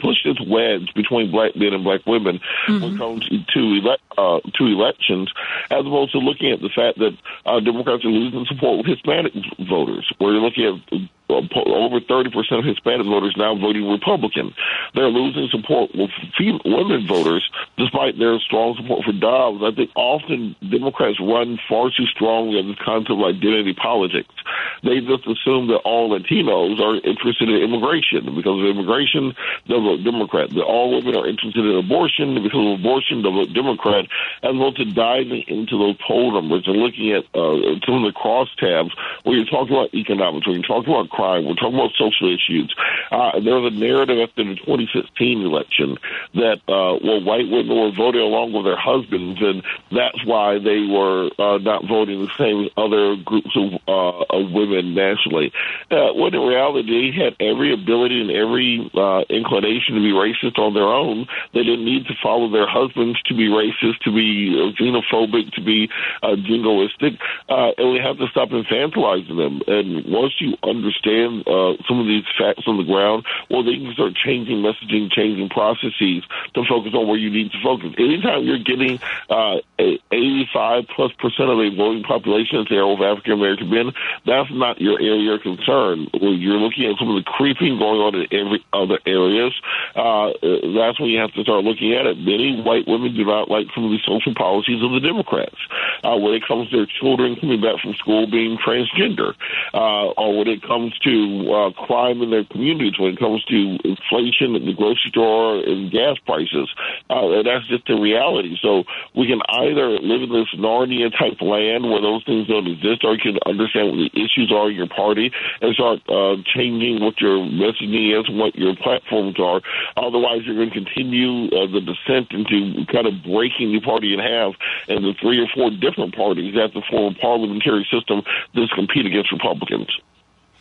push this wedge between black men and black women mm-hmm. when it comes to ele- uh, to elections, as opposed to looking at the fact that uh, Democrats are losing support with Hispanic voters. We're looking at over 30% of Hispanic voters now voting Republican. They're losing support with fem- women voters despite their strong support for Dobbs. I think often Democrats run far too strongly on this concept of identity politics. They just assume that all Latinos are interested in immigration. Because of immigration, they'll vote Democrat. That all women are interested in abortion. Because of abortion, they'll vote Democrat. As opposed to diving into those poll numbers and looking at uh, some of the crosstabs where you're talking about economics, where you're talking about crime, we're talking about social issues. Uh, there was a narrative after the 2016 election that, uh, well, white women were voting along with their husbands, and that's why they were uh, not voting the same as other groups of, uh, of women nationally. Uh, when in reality, they had every ability and every uh, inclination to be racist on their own. They didn't need to follow their husbands to be racist, to be uh, xenophobic, to be uh, jingoistic, uh, and we have to stop infantilizing them. And once you understand uh, some of these facts on the ground, well, they can start changing messaging, changing processes to focus on where you need to focus. Anytime you're getting uh, 85 plus percent of a voting population that's there African American men, that's not your area of concern. When you're looking at some of the creeping going on in every other areas, uh, that's when you have to start looking at it. Many white women do not like some of the social policies of the Democrats. Uh, when it comes to their children coming back from school being transgender, uh, or when it comes to uh, crime in their communities, when it comes to inflation at the grocery store and gas prices, uh, and that's just the reality. So we can either live in this Narnia type land where those things don't exist, or you can understand what the issues are in your party and start uh, changing what your messaging is, what your platforms are. Otherwise, you're going to continue uh, the descent into kind of breaking the party in half, and the three or four different parties that the form a parliamentary system that compete against Republicans.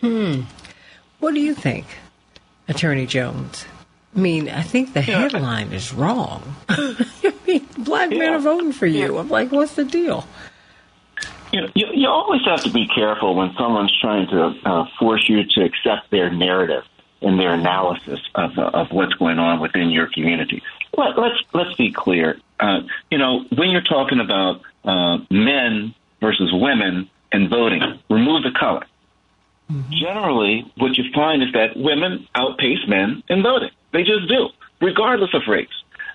Hmm. What do you think, Attorney Jones? I mean, I think the headline is wrong. I mean, black men are voting for you. I'm like, what's the deal? You, know, you, you always have to be careful when someone's trying to uh, force you to accept their narrative and their analysis of, uh, of what's going on within your community. Let, let's let's be clear. Uh, you know, when you're talking about uh, men versus women and voting, remove the color. Generally, what you find is that women outpace men in voting. They just do, regardless of race.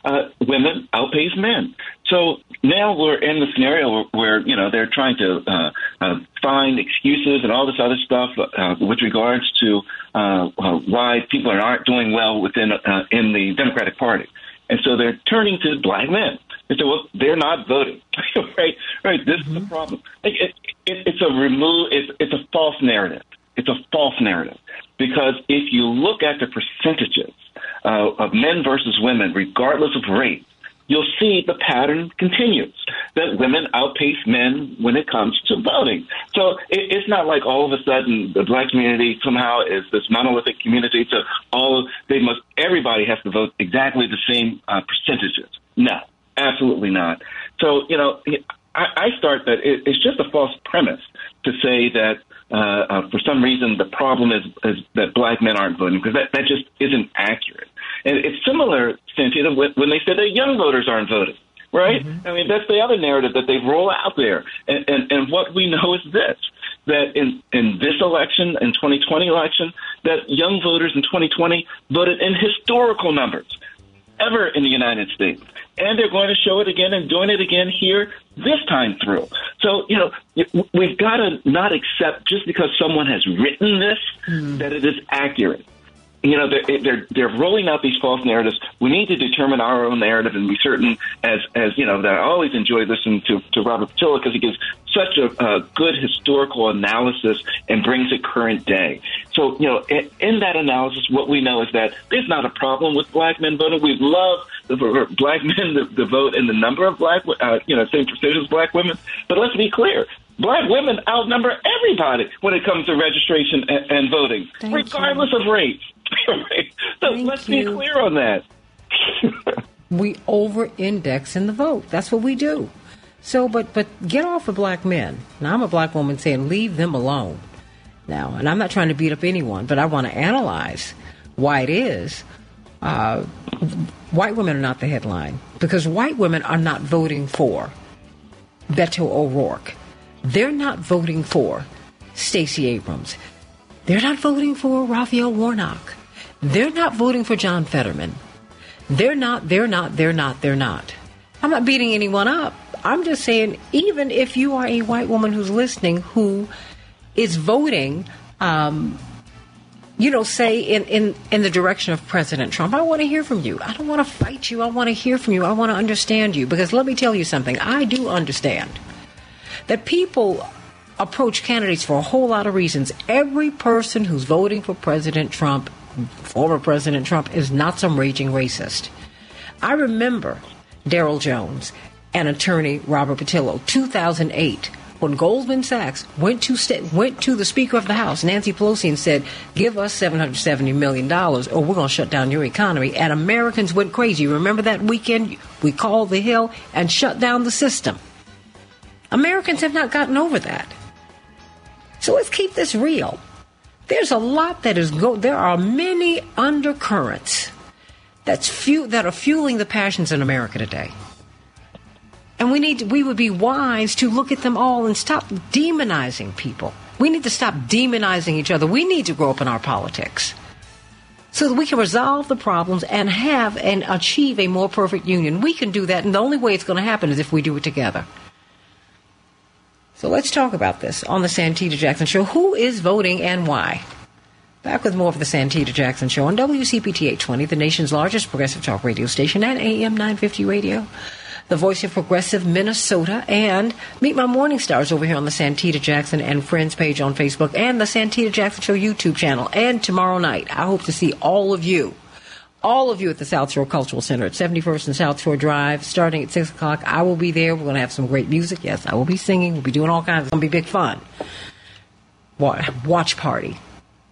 Uh, women outpace men. So now we're in the scenario where, where you know they're trying to uh, uh, find excuses and all this other stuff uh, with regards to uh, uh, why people are not doing well within uh, in the Democratic Party, and so they're turning to black men and say, well, they're not voting, right? Right. This is the problem. It, it, it, it's a remove. It's it's a false narrative. It's a false narrative because if you look at the percentages uh, of men versus women, regardless of race, you'll see the pattern continues that women outpace men when it comes to voting. So it, it's not like all of a sudden the black community somehow is this monolithic community. So all they must everybody has to vote exactly the same uh, percentages. No, absolutely not. So you know, I, I start that it, it's just a false premise to say that. Uh, uh, for some reason, the problem is, is that black men aren't voting because that, that just isn't accurate. And it's similar, Santita, when, when they said that young voters aren't voting, right? I mean, that's the other narrative that they roll out there. And, and, and what we know is this that in, in this election, in 2020 election, that young voters in 2020 voted in historical numbers ever in the United States. And they're going to show it again and doing it again here this time through. So, you know, we've got to not accept just because someone has written this mm. that it is accurate you know they're, they're they're rolling out these false narratives. We need to determine our own narrative and be certain, as as you know, that I always enjoy listening to to Robert Patillo because he gives such a, a good historical analysis and brings it current day. So you know, in, in that analysis, what we know is that there's not a problem with black men voting. We love the, black men to, to vote and the number of black, uh, you know, same percentage as black women. But let's be clear, black women outnumber everybody when it comes to registration and, and voting, Thank regardless of race. So let's you. be clear on that. we over index in the vote. That's what we do. So, but but get off of black men. Now, I'm a black woman saying leave them alone. Now, and I'm not trying to beat up anyone, but I want to analyze why it is. Uh, white women are not the headline because white women are not voting for Beto O'Rourke. They're not voting for Stacey Abrams. They're not voting for Raphael Warnock. They're not voting for John Fetterman. They're not, they're not, they're not, they're not. I'm not beating anyone up. I'm just saying, even if you are a white woman who's listening who is voting, um, you know, say in, in, in the direction of President Trump, I want to hear from you. I don't want to fight you. I want to hear from you. I want to understand you. Because let me tell you something, I do understand that people approach candidates for a whole lot of reasons. Every person who's voting for President Trump, former President Trump, is not some raging racist. I remember Daryl Jones and attorney Robert Patillo, 2008, when Goldman Sachs went to st- went to the Speaker of the House, Nancy Pelosi, and said, "Give us 770 million dollars, or we're going to shut down your economy." And Americans went crazy. Remember that weekend? We called the Hill and shut down the system. Americans have not gotten over that. So let's keep this real. There's a lot that is go. There are many undercurrents that's fu- that are fueling the passions in America today. And we need we would be wise to look at them all and stop demonizing people. We need to stop demonizing each other. We need to grow up in our politics so that we can resolve the problems and have and achieve a more perfect union. We can do that, and the only way it's going to happen is if we do it together. So let's talk about this on the Santita Jackson Show. Who is voting and why? Back with more of the Santita Jackson Show on WCPT 820, the nation's largest progressive talk radio station, and AM 950 radio. The voice of progressive Minnesota, and meet my morning stars over here on the Santita Jackson and Friends page on Facebook and the Santita Jackson Show YouTube channel. And tomorrow night, I hope to see all of you all of you at the South Shore Cultural Center at 71st and South Shore Drive, starting at 6 o'clock. I will be there. We're going to have some great music. Yes, I will be singing. We'll be doing all kinds. Of. It's going to be big fun. Watch party.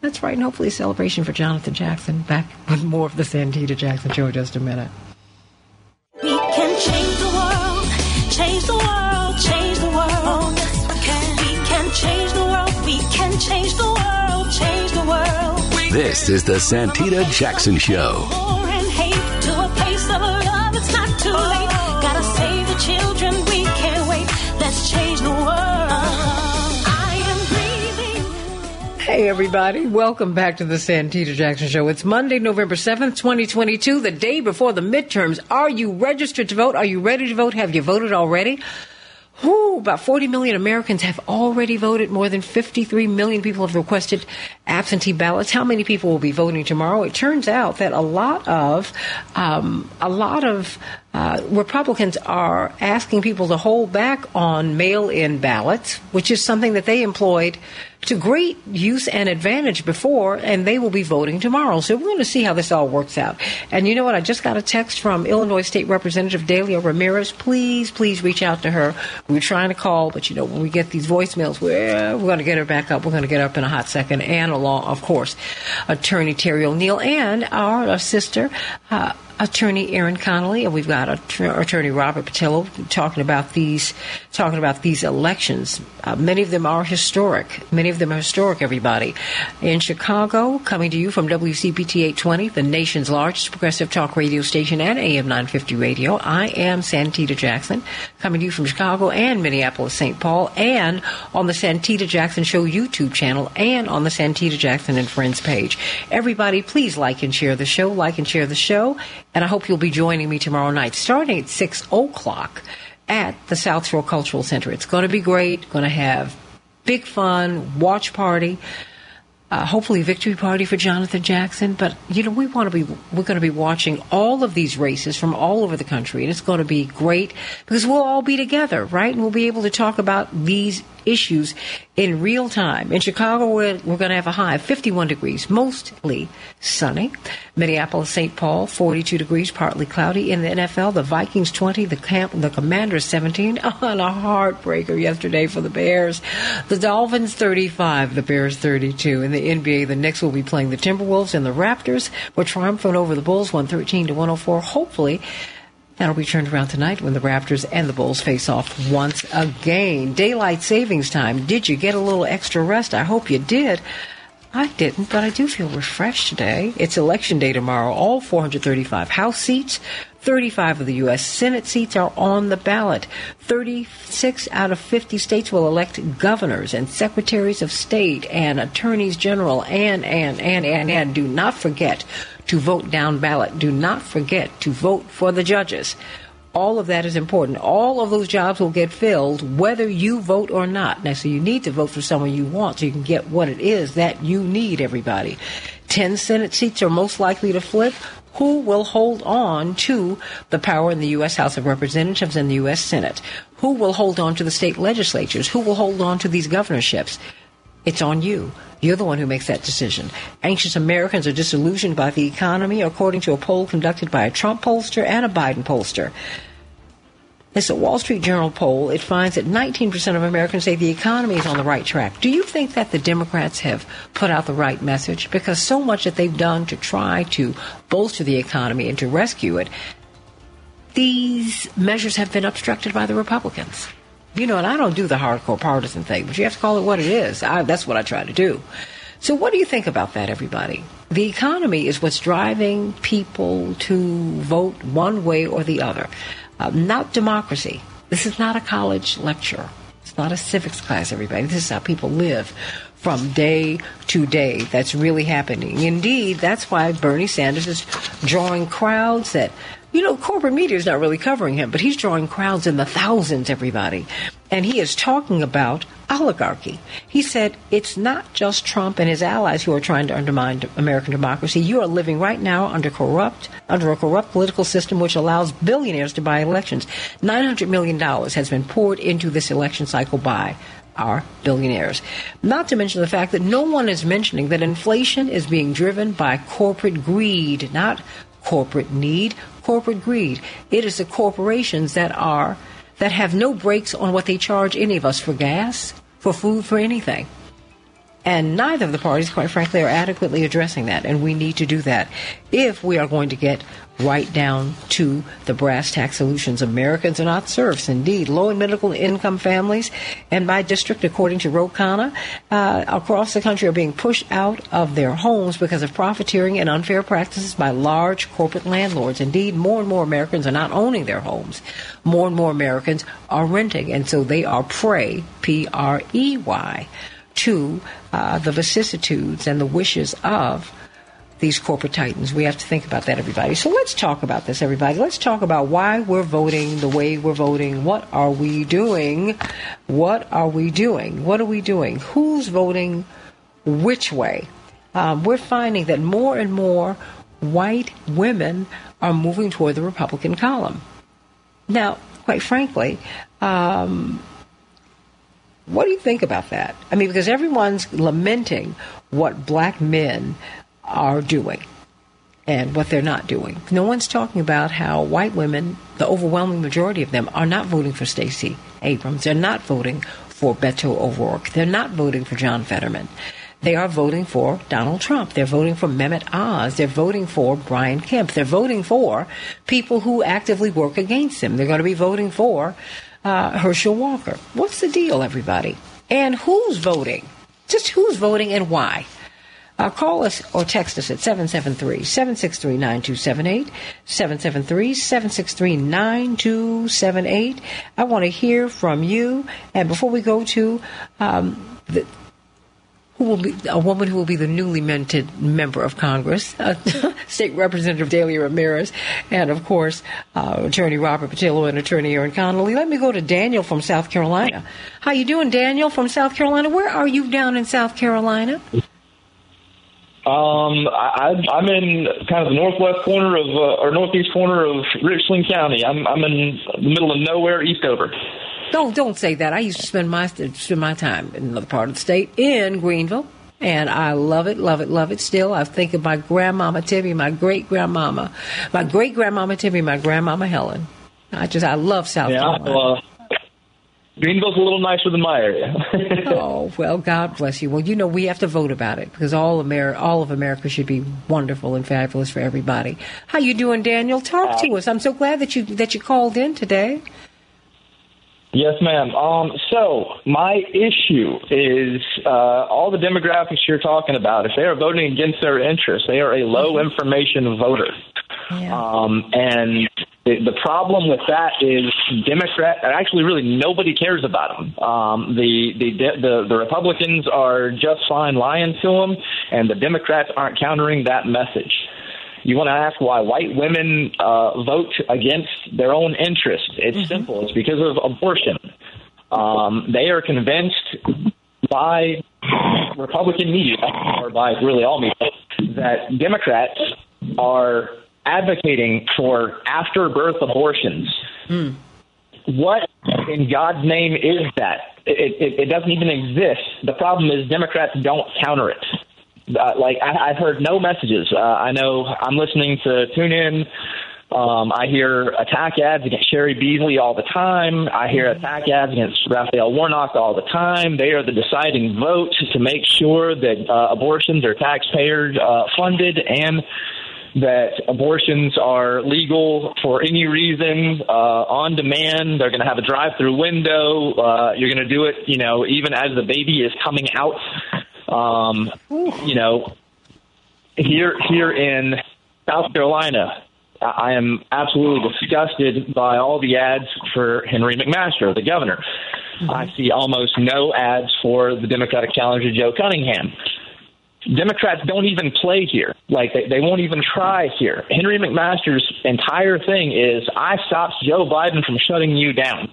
That's right, and hopefully a celebration for Jonathan Jackson. Back with more of the Santita Jackson Show in just a minute. We can change the world, change the world, change the world. Oh, yes, we can. We can change the world, we can change the change the world. This is the Santita Jackson Show. War and hate to a place of love, it's not too late. Gotta save the children, we can't wait. Let's change the world. I am breathing. Hey, everybody. Welcome back to the Santita Jackson Show. It's Monday, November 7th, 2022, the day before the midterms. Are you registered to vote? Are you ready to vote? Have you voted already? Whew, about 40 million Americans have already voted. More than 53 million people have requested absentee ballots. How many people will be voting tomorrow? It turns out that a lot of um, a lot of uh, Republicans are asking people to hold back on mail-in ballots, which is something that they employed to great use and advantage before, and they will be voting tomorrow. So we're going to see how this all works out. And you know what? I just got a text from Illinois State Representative Delia Ramirez. Please, please reach out to her. We are trying to call, but you know, when we get these voicemails, we're, we're going to get her back up. We're going to get up in a hot second. And along, of course, Attorney Terry O'Neill and our, our sister, uh, Attorney Aaron Connolly, and we've got Att- Attorney Robert Patillo talking about these talking about these elections. Uh, many of them are historic. Many of them are historic. Everybody in Chicago, coming to you from WCPT 820, the nation's largest progressive talk radio station and AM 950 radio. I am Santita Jackson, coming to you from Chicago and Minneapolis, St. Paul, and on the Santita Jackson Show YouTube channel and on the Santita Jackson and Friends page. Everybody, please like and share the show. Like and share the show. And I hope you'll be joining me tomorrow night, starting at 6 o'clock at the South Shore Cultural Center. It's going to be great. Going to have big fun, watch party, uh, hopefully victory party for Jonathan Jackson. But you know, we want to be we're going to be watching all of these races from all over the country, and it's going to be great because we'll all be together, right? And we'll be able to talk about these issues in real time. In Chicago, we're, we're going to have a high of 51 degrees, mostly sunny. Minneapolis, St. Paul, 42 degrees, partly cloudy. In the NFL, the Vikings 20, the camp, the Commanders 17. On a heartbreaker yesterday for the Bears. The Dolphins 35, the Bears 32. In the NBA, the Knicks will be playing the Timberwolves and the Raptors were triumphant over the Bulls, 113 to 104. Hopefully, That'll be turned around tonight when the Raptors and the Bulls face off once again. Daylight savings time. Did you get a little extra rest? I hope you did. I didn't, but I do feel refreshed today. It's election day tomorrow. All 435 House seats, 35 of the U.S. Senate seats are on the ballot. 36 out of 50 states will elect governors and secretaries of state and attorneys general and, and, and, and, and. Do not forget to vote down ballot. Do not forget to vote for the judges. All of that is important. All of those jobs will get filled whether you vote or not. Now, so you need to vote for someone you want so you can get what it is that you need, everybody. 10 Senate seats are most likely to flip. Who will hold on to the power in the U.S. House of Representatives and the U.S. Senate? Who will hold on to the state legislatures? Who will hold on to these governorships? It's on you. You're the one who makes that decision. Anxious Americans are disillusioned by the economy, according to a poll conducted by a Trump pollster and a Biden pollster. It's a Wall Street Journal poll. It finds that 19% of Americans say the economy is on the right track. Do you think that the Democrats have put out the right message? Because so much that they've done to try to bolster the economy and to rescue it, these measures have been obstructed by the Republicans. You know, and I don't do the hardcore partisan thing, but you have to call it what it is. I, that's what I try to do. So, what do you think about that, everybody? The economy is what's driving people to vote one way or the other. Uh, not democracy. This is not a college lecture. It's not a civics class, everybody. This is how people live from day to day. That's really happening. Indeed, that's why Bernie Sanders is drawing crowds that you know, corporate media is not really covering him, but he's drawing crowds in the thousands, everybody. And he is talking about oligarchy. He said it's not just Trump and his allies who are trying to undermine American democracy. You are living right now under corrupt, under a corrupt political system which allows billionaires to buy elections. $900 million has been poured into this election cycle by our billionaires. Not to mention the fact that no one is mentioning that inflation is being driven by corporate greed, not corporate need, corporate greed. It is the corporations that are that have no brakes on what they charge any of us for gas, for food, for anything. And neither of the parties, quite frankly, are adequately addressing that. And we need to do that if we are going to get right down to the brass tack solutions. Americans are not serfs. Indeed, low and middle income families, and by district, according to Ro Khanna, uh, across the country are being pushed out of their homes because of profiteering and unfair practices by large corporate landlords. Indeed, more and more Americans are not owning their homes. More and more Americans are renting, and so they are prey, P R E Y to uh, the vicissitudes and the wishes of these corporate titans. We have to think about that, everybody. So let's talk about this, everybody. Let's talk about why we're voting the way we're voting. What are we doing? What are we doing? What are we doing? Who's voting which way? Um, we're finding that more and more white women are moving toward the Republican column. Now, quite frankly, um, what do you think about that? I mean, because everyone's lamenting what black men are doing and what they're not doing. No one's talking about how white women, the overwhelming majority of them, are not voting for Stacey Abrams. They're not voting for Beto O'Rourke. They're not voting for John Fetterman. They are voting for Donald Trump. They're voting for Mehmet Oz. They're voting for Brian Kemp. They're voting for people who actively work against him. They're going to be voting for uh, Herschel Walker. What's the deal, everybody? And who's voting? Just who's voting and why? Uh, call us or text us at 773 763 9278. 773 763 9278. I want to hear from you. And before we go to um, the who will be a woman who will be the newly minted member of Congress, uh, State Representative Delia Ramirez, and of course uh, Attorney Robert Patillo and Attorney Aaron Connolly. Let me go to Daniel from South Carolina. How you doing, Daniel from South Carolina? Where are you down in South Carolina? Um, I, I'm in kind of the northwest corner of uh, or northeast corner of Richland County. I'm I'm in the middle of nowhere, Eastover. Don't don't say that. I used to spend my spend my time in another part of the state in Greenville, and I love it, love it, love it. Still, I think of my grandmama Tibby, my great grandmama, my great grandmama Tibby, my grandmama Helen. I just I love South yeah, Carolina. Well, uh, Greenville's a little nicer than my area. oh well, God bless you. Well, you know we have to vote about it because all Ameri- all of America should be wonderful and fabulous for everybody. How you doing, Daniel? Talk to uh, us. I'm so glad that you that you called in today. Yes, ma'am. Um, so my issue is uh, all the demographics you're talking about. If they are voting against their interests, they are a low information voter. Yeah. Um, and The, the problem with that is Democrat. Actually, really, nobody cares about them. Um, the, the the the Republicans are just fine lying to them, and the Democrats aren't countering that message. You want to ask why white women uh, vote against their own interest? It's simple. It's because of abortion. Um, they are convinced by Republican media, or by really all media, that Democrats are advocating for after birth abortions. What in God's name is that? It, it, it doesn't even exist. The problem is Democrats don't counter it. Uh, like I, I've heard no messages. Uh, I know I'm listening to tune in. Um, I hear attack ads against Cheri Beasley all the time. I hear attack ads against Raphael Warnock all the time. They are the deciding vote to make sure that uh, abortions are taxpayer uh, funded and that abortions are legal for any reason, uh, on demand. They're going to have a drive-through window. Uh, you're going to do it, you know, even as the baby is coming out. Um, you know, here here in South Carolina, I am absolutely disgusted by all the ads for Henry McMaster, the governor. I see almost no ads for the Democratic challenger Joe Cunningham. Democrats don't even play here. Like they, they won't even try here. Henry McMaster's entire thing is I stopped Joe Biden from shutting you down.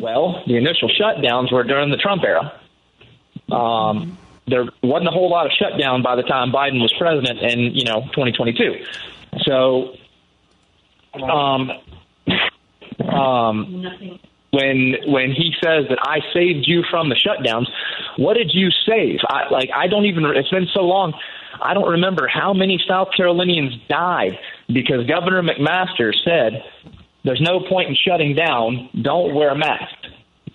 Well, the initial shutdowns were during the Trump era. Um, there wasn't a whole lot of shutdown by the time Biden was president in you know 2022. So, um, um, when when he says that I saved you from the shutdowns, what did you save? I, like I don't even. It's been so long. I don't remember how many South Carolinians died because Governor McMaster said there's no point in shutting down. Don't wear a mask.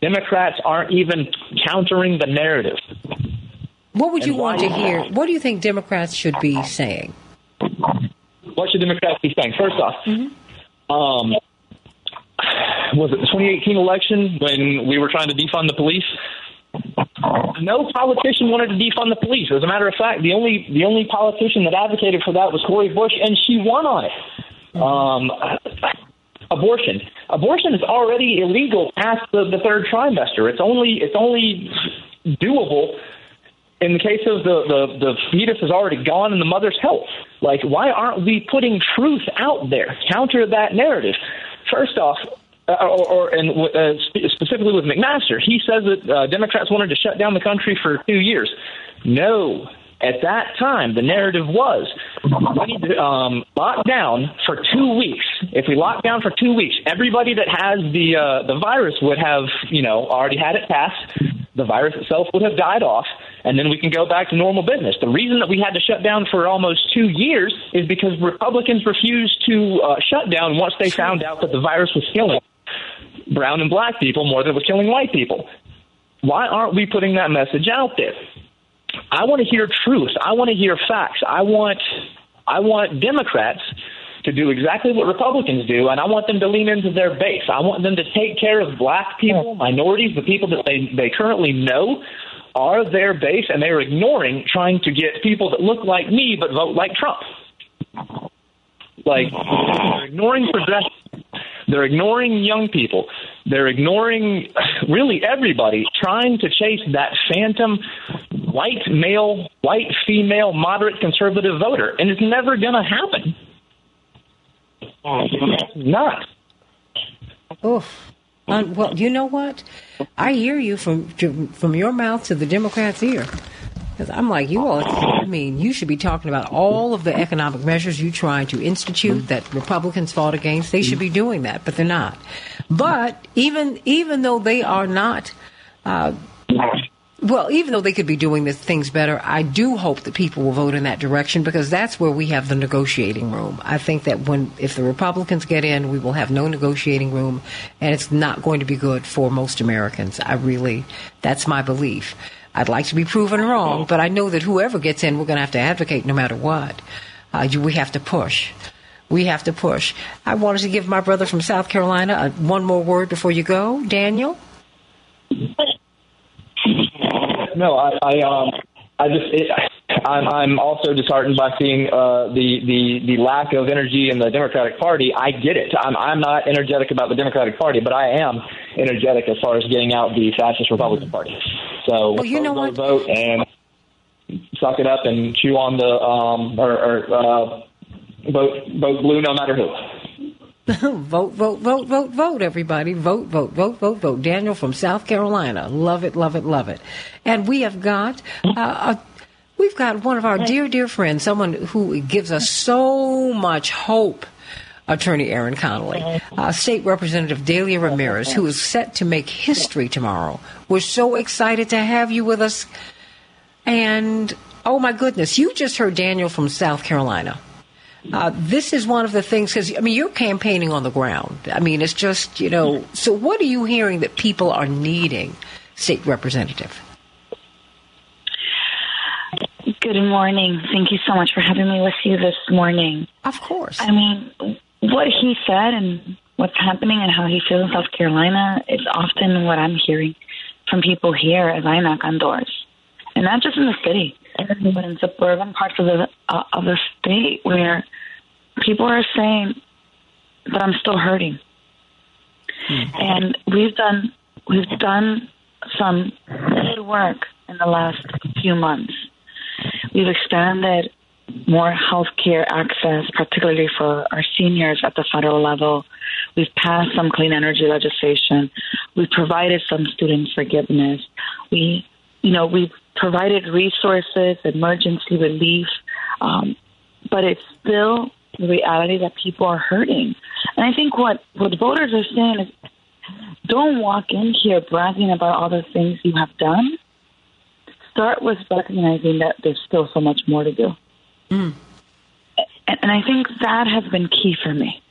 Democrats aren't even countering the narrative. What would you And want to hear? What do you think Democrats should be saying? What should Democrats be saying? First off, um, was it the 2018 election when we were trying to defund the police? No politician wanted to defund the police. As a matter of fact, the only the only politician that advocated for that was Cori Bush, and she won on it. Um, abortion. Abortion is already illegal past the, the third trimester. It's only it's only doable in the case of the, the the fetus is already gone in the mother's health. Like, why aren't we putting truth out there? Counter that narrative. First off, uh, or, or and uh, spe- specifically with McMaster, he says that uh, Democrats wanted to shut down the country for two years. No. At that time, the narrative was we need to um, lock down for two weeks. If we lock down for two weeks, everybody that has the uh, the virus would have, you know, already had it passed. The virus itself would have died off, and then we can go back to normal business. The reason that we had to shut down for almost two years is because Republicans refused to uh, shut down once they found out that the virus was killing brown and black people more than it was killing white people. Why aren't we putting that message out there? I want to hear truth. I want to hear facts. I want I want Democrats to do exactly what Republicans do, and I want them to lean into their base. I want them to take care of black people, minorities, the people that they, they currently know are their base, and they're ignoring trying to get people that look like me but vote like Trump. Like they're ignoring progressive. They're ignoring young people. They're ignoring really everybody, trying to chase that phantom white male, white female, moderate conservative voter, and it's never going to happen. Not. Oof. Um, well, you know what? I hear you from from your mouth to the Democrats' ear. 'Cause I'm like, you all, I mean, you should be talking about all of the economic measures you trying to institute that Republicans fought against. They should be doing that, but they're not. But even even though they are not, uh, well, even though they could be doing things better, I do hope that people will vote in that direction because that's where we have the negotiating room. I think that when if the Republicans get in, we will have no negotiating room, and it's not going to be good for most Americans. I really, that's my belief. I'd like to be proven wrong, but I know that whoever gets in, we're going to have to advocate no matter what. Uh, we have to push. We have to push. I wanted to give my brother from South Carolina uh, one more word before you go, Daniel. No, I, I um, I just, it, I'm, I'm also disheartened by seeing uh, the, the the lack of energy in the Democratic Party. I get it. I'm I'm not energetic about the Democratic Party, but I am energetic as far as getting out the fascist Republican Party. So Well, you know vote, what? vote and suck it up and chew on the um or, or uh, vote vote blue no matter who. vote, vote, vote, vote, vote, everybody. Vote, vote, vote, vote, vote. Daniel from South Carolina. Love it, love it, love it. And we have got, uh, a, we've got one of our dear, dear friends, someone who gives us so much hope. Attorney Aaron Connolly, uh, State Representative Delia Ramirez, who is set to make history tomorrow. We're so excited to have you with us. And oh my goodness, you just heard Daniel from South Carolina. Uh, this is one of the things because I mean you're campaigning on the ground. I mean it's just you know. So what are you hearing that people are needing, state representative? Good morning. Thank you so much for having me with you this morning. Of course. I mean, what he said and what's happening and how he feels in South Carolina is often what I'm hearing from people here as I knock on doors, and not just in the city, but in suburban parts of the uh, of the state where people are saying, "But I'm still hurting." And we've done we've done some good work in the last few months. We've expanded more health care access, particularly for our seniors at the federal level. We've passed some clean energy legislation. We've provided some student forgiveness. We, you know, we've provided resources, emergency relief, um, but it's still the reality that people are hurting. And I think what, what voters are saying is don't walk in here bragging about all the things you have done. Start with recognizing that there's still so much more to do. And, and I think that has been key for me.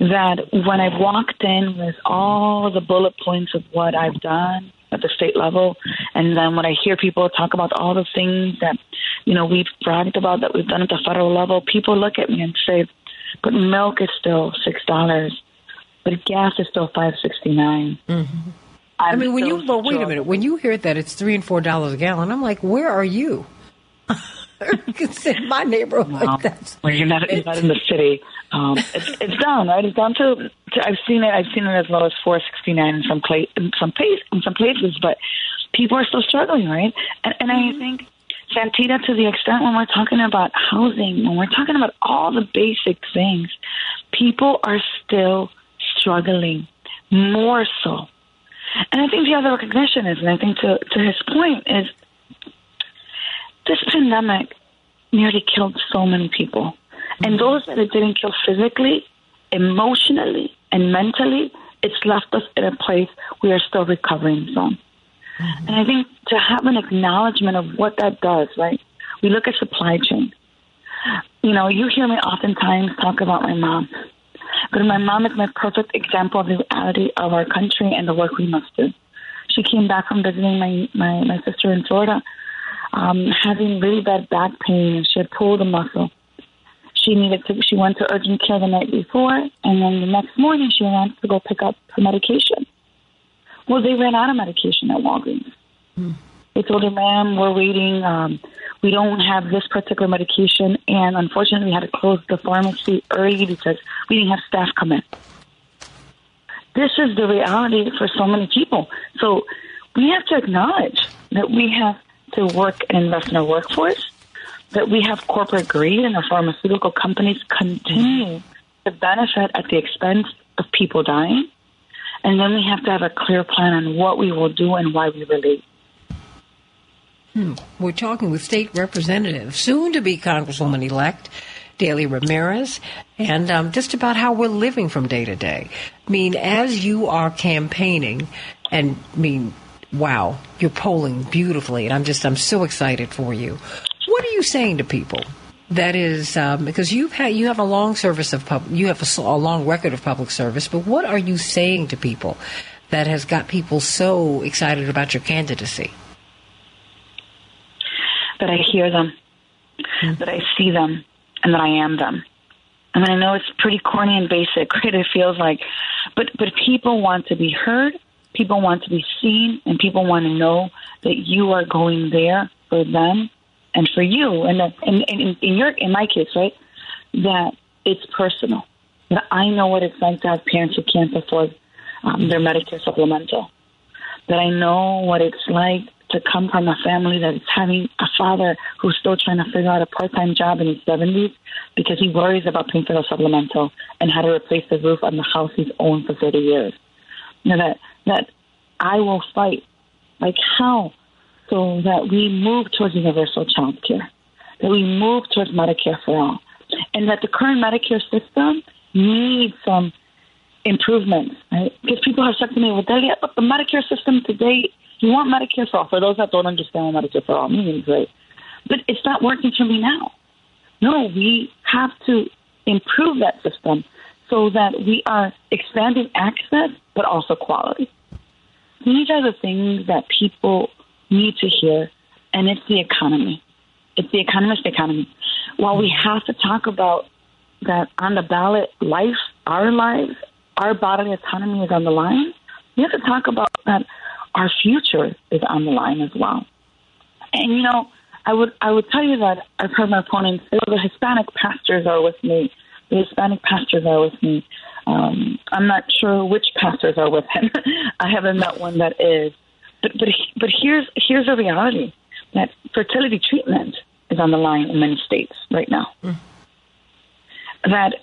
That when I've walked in with all the bullet points of what I've done at the state level, and then when I hear people talk about all the things that, you know, we've bragged about that we've done at the federal level, people look at me and say, but milk is still $6, but gas is still five sixty nine. Mm-hmm. I mean, when you but wait a minute, when you hear that it's three and four dollars a gallon, I'm like, where are you? it's in my neighborhood. Wow. That's When you're not, you're not in the city, um, it's, it's down, right? It's down to, to. I've seen it. I've seen it as low as four sixty nine in some place, in some place, in some places. But people are still struggling, right? And, and I think, Santita, to the extent when we're talking about housing, when we're talking about all the basic things, people are still struggling more so. And I think the other recognition is, and I think to to his point is, this pandemic nearly killed so many people. And those that it didn't kill physically, emotionally, and mentally, it's left us in a place we are still recovering from. Mm-hmm. And I think to have an acknowledgement of what that does, right? We look at supply chain. You know, you hear me oftentimes talk about my mom. But my mom is my perfect example of the reality of our country and the work we must do. She came back from visiting my, my, my sister in Florida um, having really bad back pain and she had pulled a muscle. She needed to. She went to urgent care the night before, and then the next morning she went to go pick up her medication. Well, they ran out of medication at Walgreens. They told her, "Ma'am, we're waiting. Um, we don't have this particular medication, and unfortunately, we had to close the pharmacy early because we didn't have staff come in." This is the reality for so many people. So we have to acknowledge that we have to work and invest in our workforce, that we have corporate greed and our pharmaceutical companies continue to benefit at the expense of people dying. And then we have to have a clear plan on what we will do and why we relate. We're talking with state representative, soon to be Congresswoman elect, Delia Ramirez, and um, just about how we're living from day to day. I mean, as you are campaigning, and I mean, wow, you're polling beautifully, and I'm just, I'm so excited for you. What are you saying to people? That is um, because you've had you have a long service of pub, you have a, a long record of public service. But what are you saying to people that has got people so excited about your candidacy? that I hear them, that I see them, and that I am them. I mean, I know it's pretty corny and basic, right? It feels like, but but people want to be heard, people want to be seen, and people want to know that you are going there for them and for you, and that, in, your in my case, right, that it's personal. That I know what it's like to have parents who can't afford um, their Medicare supplemental. That I know what it's like to come from a family that is having a father who's still trying to figure out a part-time job in his 70s because he worries about paying for the supplemental and how to replace the roof on the house he's owned for 30 years. You know, that that I will fight like how so that we move towards universal child care, that we move towards Medicare for all, and that the current Medicare system needs some improvements, right? Because people have said to me, well, Delia, but the Medicare system today, you want Medicare for all. For those that don't understand what Medicare for all means, right? But it's not working for me now. No, we have to improve that system so that we are expanding access, but also quality. These are the things that people need to hear, and it's the economy. It's the economist economy. While we have to talk about that on the ballot, life, our lives, our bodily autonomy is on the line, we have to talk about that our future is on the line as well. And you know, I would I would tell you that I've heard my opponents well, the Hispanic pastors are with me. The Hispanic pastors are with me. Um, I'm not sure which pastors are with him. I haven't met one that is. But but but here's here's the reality that fertility treatment is on the line in many states right now. Mm. That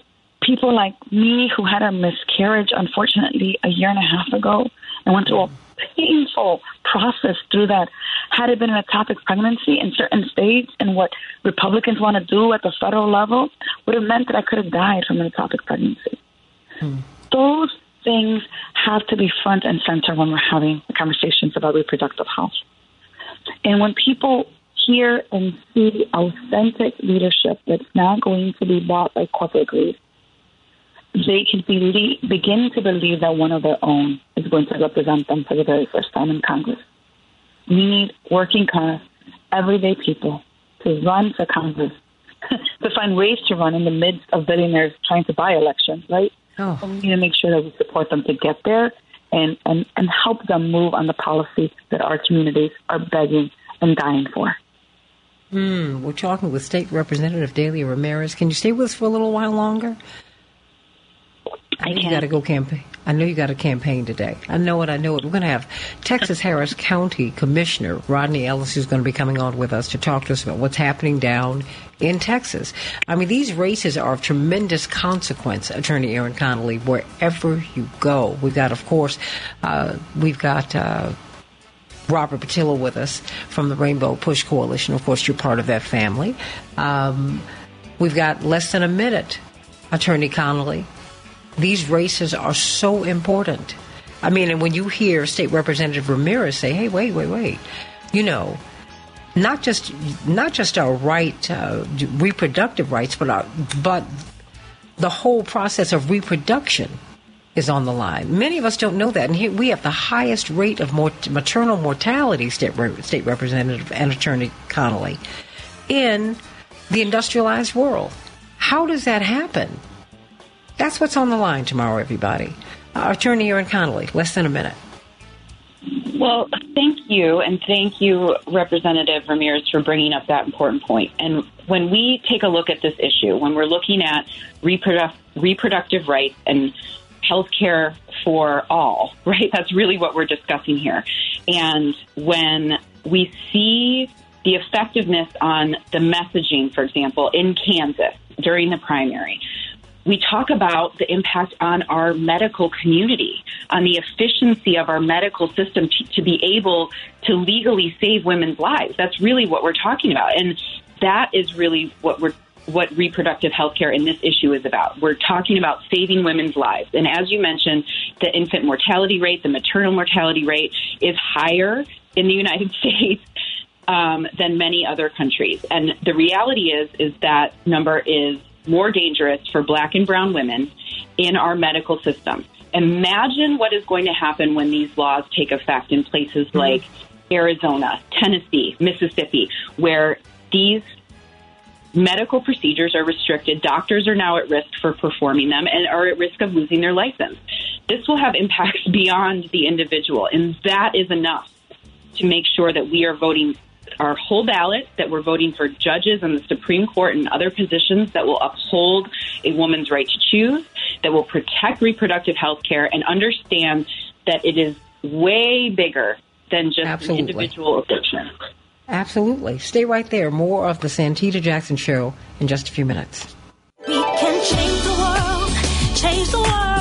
people like me who had a miscarriage, unfortunately, a year and a half ago, and went through a painful process through that. Had it been an ectopic pregnancy in certain states and what Republicans want to do at the federal level would have meant that I could have died from an ectopic pregnancy. Hmm. Those things have to be front and center when we're having conversations about reproductive health. And when people hear and see authentic leadership that's not going to be bought by corporate greed, they can believe, begin to believe that one of their own is going to represent them for the very first time in Congress. We need working class, everyday people to run for Congress, to find ways to run in the midst of billionaires trying to buy elections, right? Oh. We need to make sure that we support them to get there and, and, and help them move on the policy that our communities are begging and dying for. Mm, we're talking with State Representative Delia Ramirez. Can you stay with us for a little while longer? I, know you got to go campaign. I know you got a campaign today. I know it. I know it. We're going to have Texas Harris County Commissioner Rodney Ellis, who's going to be coming on with us to talk to us about what's happening down in Texas. I mean, these races are of tremendous consequence, Attorney Aaron Connolly, wherever you go. We've got, of course, uh, we've got. Uh, Robert Patillo with us from the Rainbow Push Coalition. Of course, you're part of that family. Um, we've got less than a minute, Attorney Connolly, these races are so important. I mean, and when you hear State Representative Ramirez say, "Hey, wait, wait, wait," you know, not just not just our right, uh, reproductive rights, but our, but the whole process of reproduction is on the line. Many of us don't know that, and here we have the highest rate of mort- maternal mortality. State, Re- State Representative and Attorney Connolly in the industrialized world. How does that happen? That's what's on the line tomorrow, everybody. Uh, Attorney Erin Connolly, less than a minute. Well, thank you, and thank you, Representative Ramirez, for bringing up that important point. And when we take a look at this issue, when we're looking at reprodu- reproductive rights and health care for all, right? That's really what we're discussing here. And when we see the effectiveness on the messaging, for example, in Kansas during the primary, we talk about the impact on our medical community, on the efficiency of our medical system to, to, be able to legally save women's lives. That's really what we're talking about. And that is really what we're what reproductive health care in this issue is about. We're talking about saving women's lives. And as you mentioned, the infant mortality rate, the maternal mortality rate is higher in the United States um, than many other countries. And the reality is is that number is more dangerous for black and brown women in our medical system. Imagine what is going to happen when these laws take effect in places mm-hmm. like Arizona, Tennessee, Mississippi, where these medical procedures are restricted. Doctors are now at risk for performing them and are at risk of losing their license. This will have impacts beyond the individual, and that is enough to make sure that we are voting our whole ballot, that we're voting for judges in the Supreme Court and other positions that will uphold a woman's right to choose, that will protect reproductive health care, and understand that it is way bigger than just Absolutely. an individual abortion. Absolutely. Stay right there. More of the Santita Jackson Show in just a few minutes. We can change the world, change the world,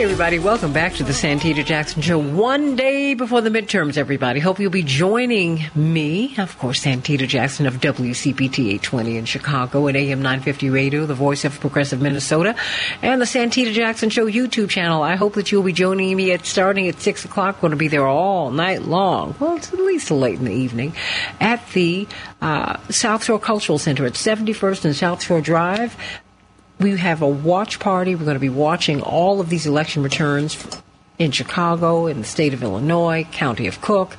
Hey, everybody. Welcome back to the Santita Jackson Show. One day before the midterms, everybody. Hope you'll be joining me, of course, Santita Jackson of WCPT 820 in Chicago and AM 950 Radio, the voice of progressive Minnesota, and the Santita Jackson Show YouTube channel. I hope that you'll be joining me at starting at 6 o'clock. Going to be there all night long. Well, it's at least late in the evening at the uh, South Shore Cultural Center at 71st and South Shore Drive we have a watch party. We're going to be watching all of these election returns in Chicago, in the state of Illinois, county of Cook,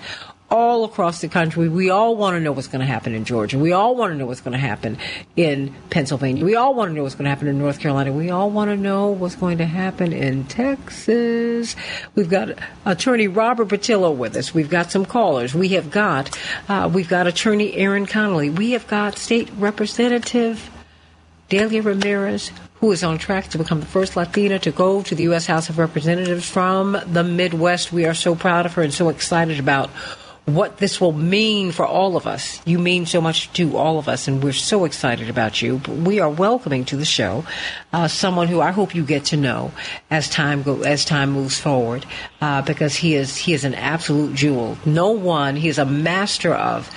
all across the country. We all want to know what's going to happen in Georgia. We all want to know what's going to happen in Pennsylvania. We all want to know what's going to happen in North Carolina. We all want to know what's going to happen in Texas. We've got attorney Robert Patillo with us. We've got some callers. We have got uh, we've got attorney Aaron Connolly. We have got state representative Delia Ramirez, who is on track to become the first Latina to go to the U.S. House of Representatives from the Midwest. We are so proud of her and so excited about what this will mean for all of us. You mean so much to all of us, and we're so excited about you. But we are welcoming to the show uh, someone who I hope you get to know as time go as time moves forward, uh, because he is he is an absolute jewel. No one. He is a master of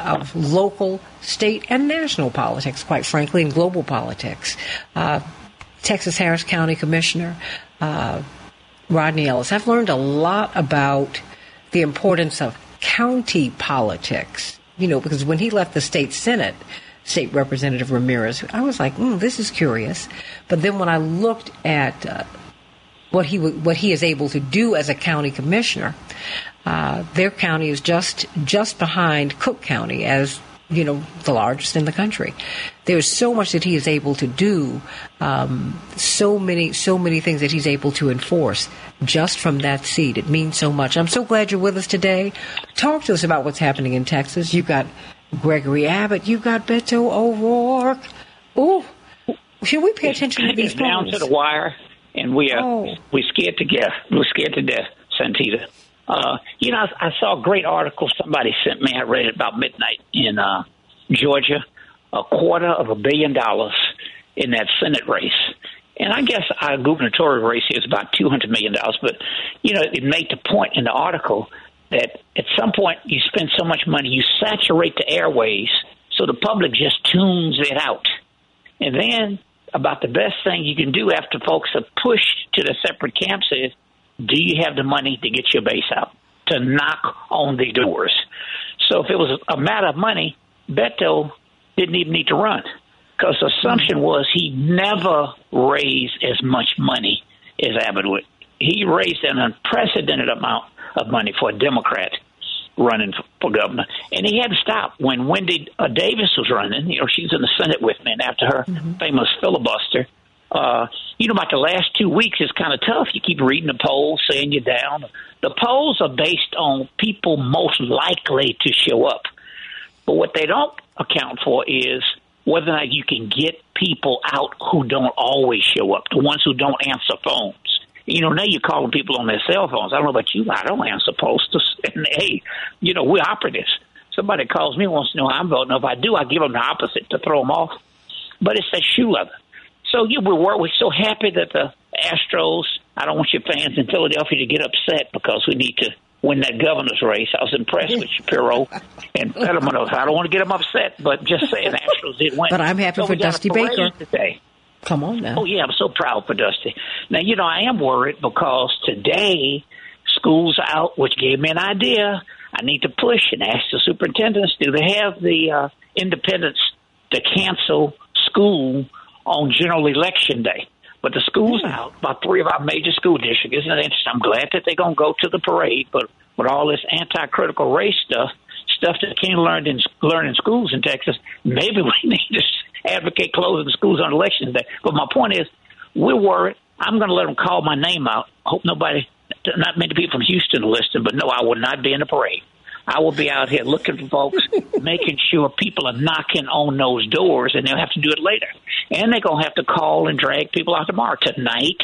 of local, state, and national politics, quite frankly, and global politics. Uh, Texas Harris County Commissioner uh, Rodney Ellis. I've learned a lot about the importance of county politics, you know, because when he left the state Senate, State Representative Ramirez, I was like, mm, this is curious. But then when I looked at uh, what he what he is able to do as a county commissioner, uh, their county is just just behind Cook County as you know the largest in the country. There's so much that he is able to do, um, so many so many things that he's able to enforce just from that seat. It means so much. I'm so glad you're with us today. Talk to us about what's happening in Texas. You've got Gregory Abbott. You've got Beto O'Rourke. Ooh, should we pay attention to these It's down to the wire, and we are Oh. we scared to death. We're scared to death, Santita. Uh, you know, I, I saw a great article somebody sent me. I read it about midnight in uh, Georgia. A quarter of a billion dollars in that Senate race. And I guess our gubernatorial race is about two hundred million dollars. But you know, it made the point in the article that at some point you spend so much money, you saturate the airways, so the public just tunes it out. And then about the best thing you can do after folks have pushed to the separate camps is, do you have the money to get your base out to knock on the doors? So if it was a matter of money, Beto didn't even need to run because the assumption was he never raised as much money as Abbott would. He raised an unprecedented amount of money for a Democrat running for governor, and he had to stop when Wendy uh, Davis was running. You know, she's in the Senate with me, and after her famous filibuster, uh, you know, about the last two weeks is kind of tough. You keep reading the polls saying you're down. The polls are based on people most likely to show up. But what they don't account for is whether or not you can get people out who don't always show up, the ones who don't answer phones. You know, now you're calling people on their cell phones. I don't know about you, I don't answer posters. And hey, you know, we're operatives. Somebody calls me wants to know how I'm voting. If I do, I give them the opposite to throw them off. But it's that shoe leather. So you we were we're so happy that the Astros. I don't want your fans in Philadelphia to get upset because we need to win that governor's race. I was impressed with Shapiro and Fetterman. I don't want to get them upset, but just saying the Astros did win. But I'm happy So for we got a Dusty Baker. today. Come on now. Oh yeah, I'm so proud for Dusty. Now you know I am worried because today school's out, which gave me an idea. I need to push and ask the superintendents: Do they have the uh, independence to cancel school on general election day? But the school's hmm. out. About three of our major school districts. Isn't it interesting? I'm glad that they're going to go to the parade, but with all this anti-critical race stuff, stuff that can't learn in learn in schools in Texas. Maybe we need to advocate closing schools on election day. But my point is, we're worried. I'm going to let them call my name out. Hope nobody, not many people from Houston are listening, but no, I will not be in the parade. I will be out here looking for folks, making sure people are knocking on those doors, and they'll have to do it later. And they're going to have to call and drag people out tomorrow. Tonight,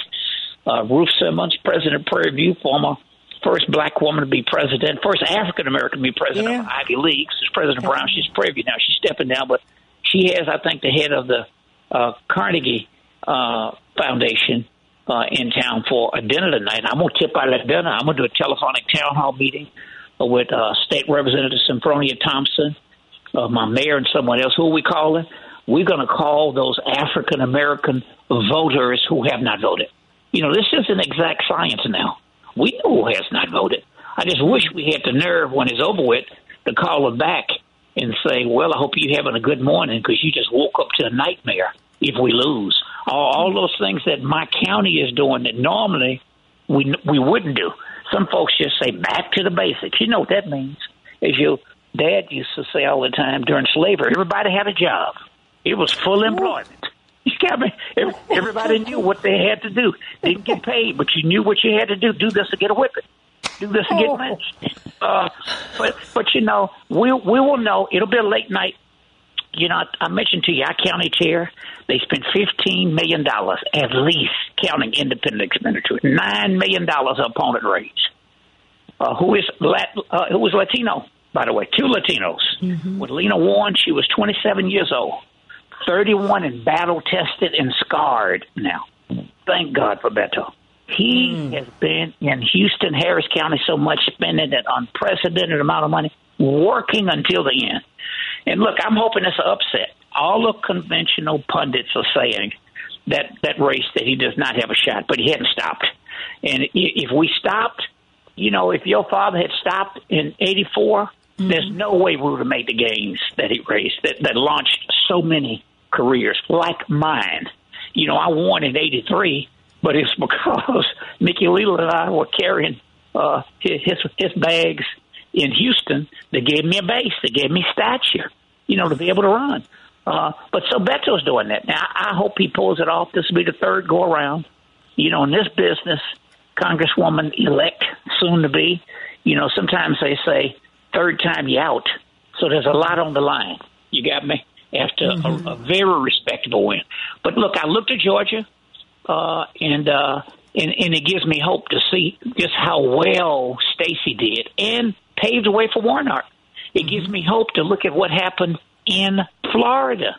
uh, Ruth Simmons, president of Prairie View, former first black woman to be president, first African American to be president Yeah. of Ivy League. She's President Brown. She's Prairie View now. She's stepping down, but she has, I think, the head of the uh, Carnegie uh, Foundation uh, in town for a dinner tonight. I'm going to tip out that dinner. I'm going to do a telephonic town hall meeting with uh, State Representative Senfronia Thompson, uh, my mayor, and someone else. Who are we calling? We're going to call those African American voters who have not voted. You know, this isn't exact science now. We know who has not voted. I just wish we had the nerve when it's over with to call them back and say, "Well, I hope you're having a good morning because you just woke up to a nightmare if we lose." All, all those things that my county is doing that normally we we wouldn't do. Some folks just say back to the basics. You know what that means? As your dad used to say all the time during slavery, everybody had a job. It was full employment. You got me? Everybody knew what they had to do. Didn't get paid, but you knew what you had to do. Do this to get a whipping. Do this to get lynched. Uh, but but you know, we we will know. It'll be a late night. You know, I, I mentioned to you, our county chair, they spent fifteen million dollars at least, counting independent expenditures. Nine million dollars opponent raise. Uh, who is Lat, uh, who was Latino, by the way? Two Latinos. With Lena Warren, she was twenty seven years old. 31 and battle tested and scarred now. Thank God for Beto. He has been in Houston, Harris County so much, spending an unprecedented amount of money, working until the end. And look, I'm hoping it's an upset. All the conventional pundits are saying that that race that he does not have a shot, but he hadn't stopped. And if we stopped, you know, if your father had stopped in '84, there's no way we would have made the gains that he raised that, that launched so many careers like mine. You know, I won in '83, but it's because Mickey Leland and I were carrying uh, his his his bags in Houston. They gave me a base. They gave me stature. You know, to be able to run. Uh, but so Beto's doing that now. I hope he pulls it off. This will be the third go around. You know, in this business, Congresswoman elect, soon to be. You know, sometimes they say third time you out. So there's a lot on the line. You got me? After a, a very respectable win. But look, I looked at Georgia, uh, and, uh, and and it gives me hope to see just how well Stacey did and paved the way for Warnock. It gives me hope to look at what happened in Florida